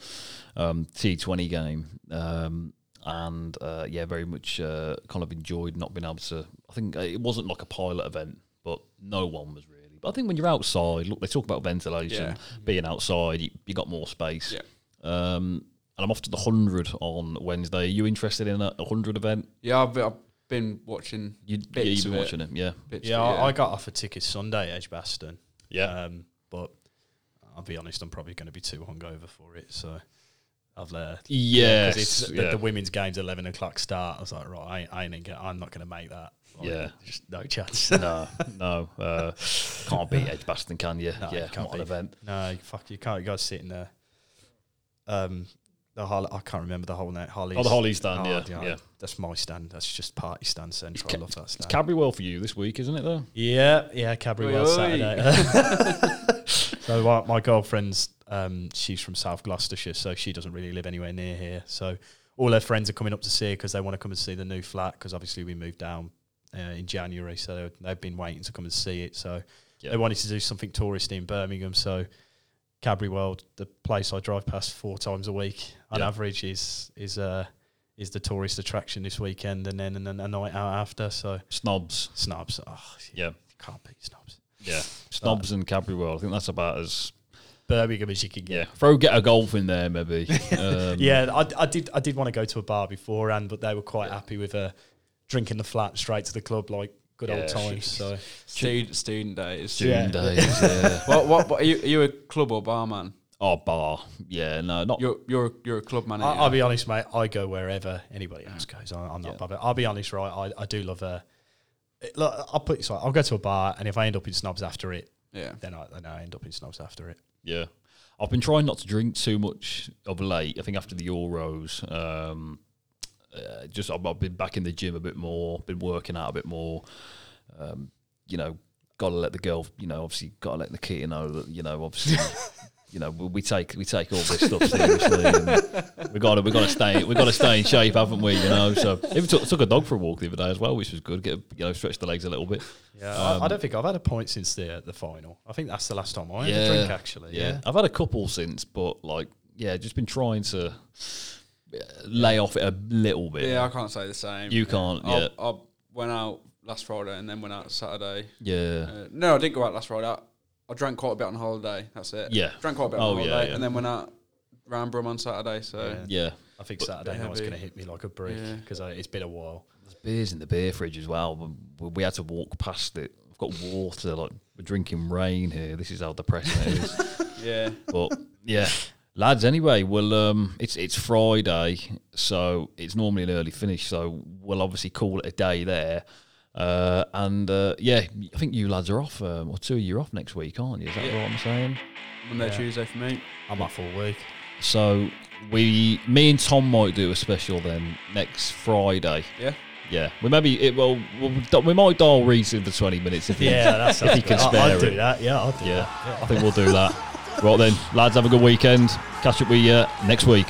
um, T20 game. Um, and uh, yeah, very much uh, kind of enjoyed not being able to. I think uh, it wasn't like a pilot event, but no one was really. But I think when you're outside, look, they talk about ventilation, Yeah. being outside, you, you got more space. Yeah. Um, and I'm off to the hundred on Wednesday. Are you interested in a hundred event? Yeah, I've, I've been watching You, Bits yeah, you've been of it. watching it. Yeah, bits. Yeah, of it, I, I got off a ticket Sunday, Edgbaston. yeah. Um, but I'll be honest, I'm probably going to be too hungover for it. So I've uh, yes, 'cause it's the, yeah. the women's game's 11 o'clock start. I was like, right, I, I ain't gonna, I'm not going to make that. Like, Yeah. just no chance. no, no, uh, can't beat Edgbaston, can you? No, yeah, you can't beat- event. no, you fuck, you can't. You got to sit in there. Um, the Holly, I can't remember the whole name. Holly's. Oh, the Holly stand, Oh, yeah, yeah. That's my stand. That's just party stand central. Ca- I love that It's stand. Cadbury World for you this week, isn't it? Though. Yeah, yeah, Cadbury World Oi, oi. Saturday. so my, my girlfriend's, um, she's from South Gloucestershire, so she doesn't really live anywhere near here. So all her friends are coming up to see her because they want to come and see the new flat because obviously we moved down uh, in January, so they've been waiting to come and see it. So Yeah. they wanted to do something touristy in Birmingham. So Cadbury World, the place I drive past four times a week on Yeah. average, is is uh, is the tourist attraction this weekend, and then and then a night out after. So Snobs. snobs, oh, Yeah, can't beat snobs. yeah. Snobs and Cadbury World. I think that's about as Birmingham as you could yeah. Throw get a golf in there maybe. Um, Yeah, I, I did. I did want to go to a bar beforehand, but they were quite happy with uh, drinking the flat straight to the club, like good old times. So student student days. Student Yeah. days. Yeah. what, what what are you? Are you a club or barman? oh, bar. Yeah, no, not. You're you're a- you're a club man. I, you? I'll be honest, mate. I go wherever anybody else goes. I, I'm not Yeah. bothered. I'll be honest, right? I, I do love a. it- Look, I'll put it this I'll go to a bar, and if I end up in snobs after it, yeah. then I, then I end up in snobs after it. Yeah. I've been trying not to drink too much of late. I think after the Euros, um, uh, just I've, I've been back in the gym a bit more, been working out a bit more. Um, you know, got to let the girl, you know, obviously got to let the Nikita know that, you know, obviously, you know, we, we take we take all this stuff seriously. and we got to we got to stay we got to stay in shape, haven't we? You know, so even took, took a dog for a walk the other day as well, which was good. Get you know, stretch the legs a little bit. Yeah, Um, I, I don't think I've had a point since the the final. I think that's the last time I had a drink. Actually, Yeah. yeah. I've had a couple since, but like, yeah, just been trying to lay off it a little bit. Yeah, I can't say the same. You can't, I, yeah. I went out last Friday and then went out Saturday. yeah, Uh, no, I didn't go out last Friday. I, I drank quite a bit on holiday. That's it. Yeah. Drank quite a bit Oh, on yeah, holiday yeah. and then went out round Brum on Saturday. So Yeah. yeah. I think But Saturday they're night's going to hit me like a brick Yeah. because it's been a while. There's beers in the beer fridge as well. We, we had to walk past it. I've got water. Like we're drinking rain here. This is how depressing it is. Yeah. But yeah, lads. Anyway, well, um, it's it's Friday, so it's normally an early finish. So we'll obviously call it a day there. Uh, and uh, yeah, I think you lads are off, um, or two of you are off next week, aren't you? Is that Yeah. what I'm saying? Monday, Yeah. Tuesday for me. I'm off all week. So we, me and Tom might do a special then next Friday. Yeah. Yeah, we maybe it will. We'll, we might dial Reese in for twenty minutes if he, Yeah, that's if he can I- spare I'd it. do that. Yeah, I'll do Yeah, that. I think we'll do that. right then, lads, have a good weekend. Catch up with you next week.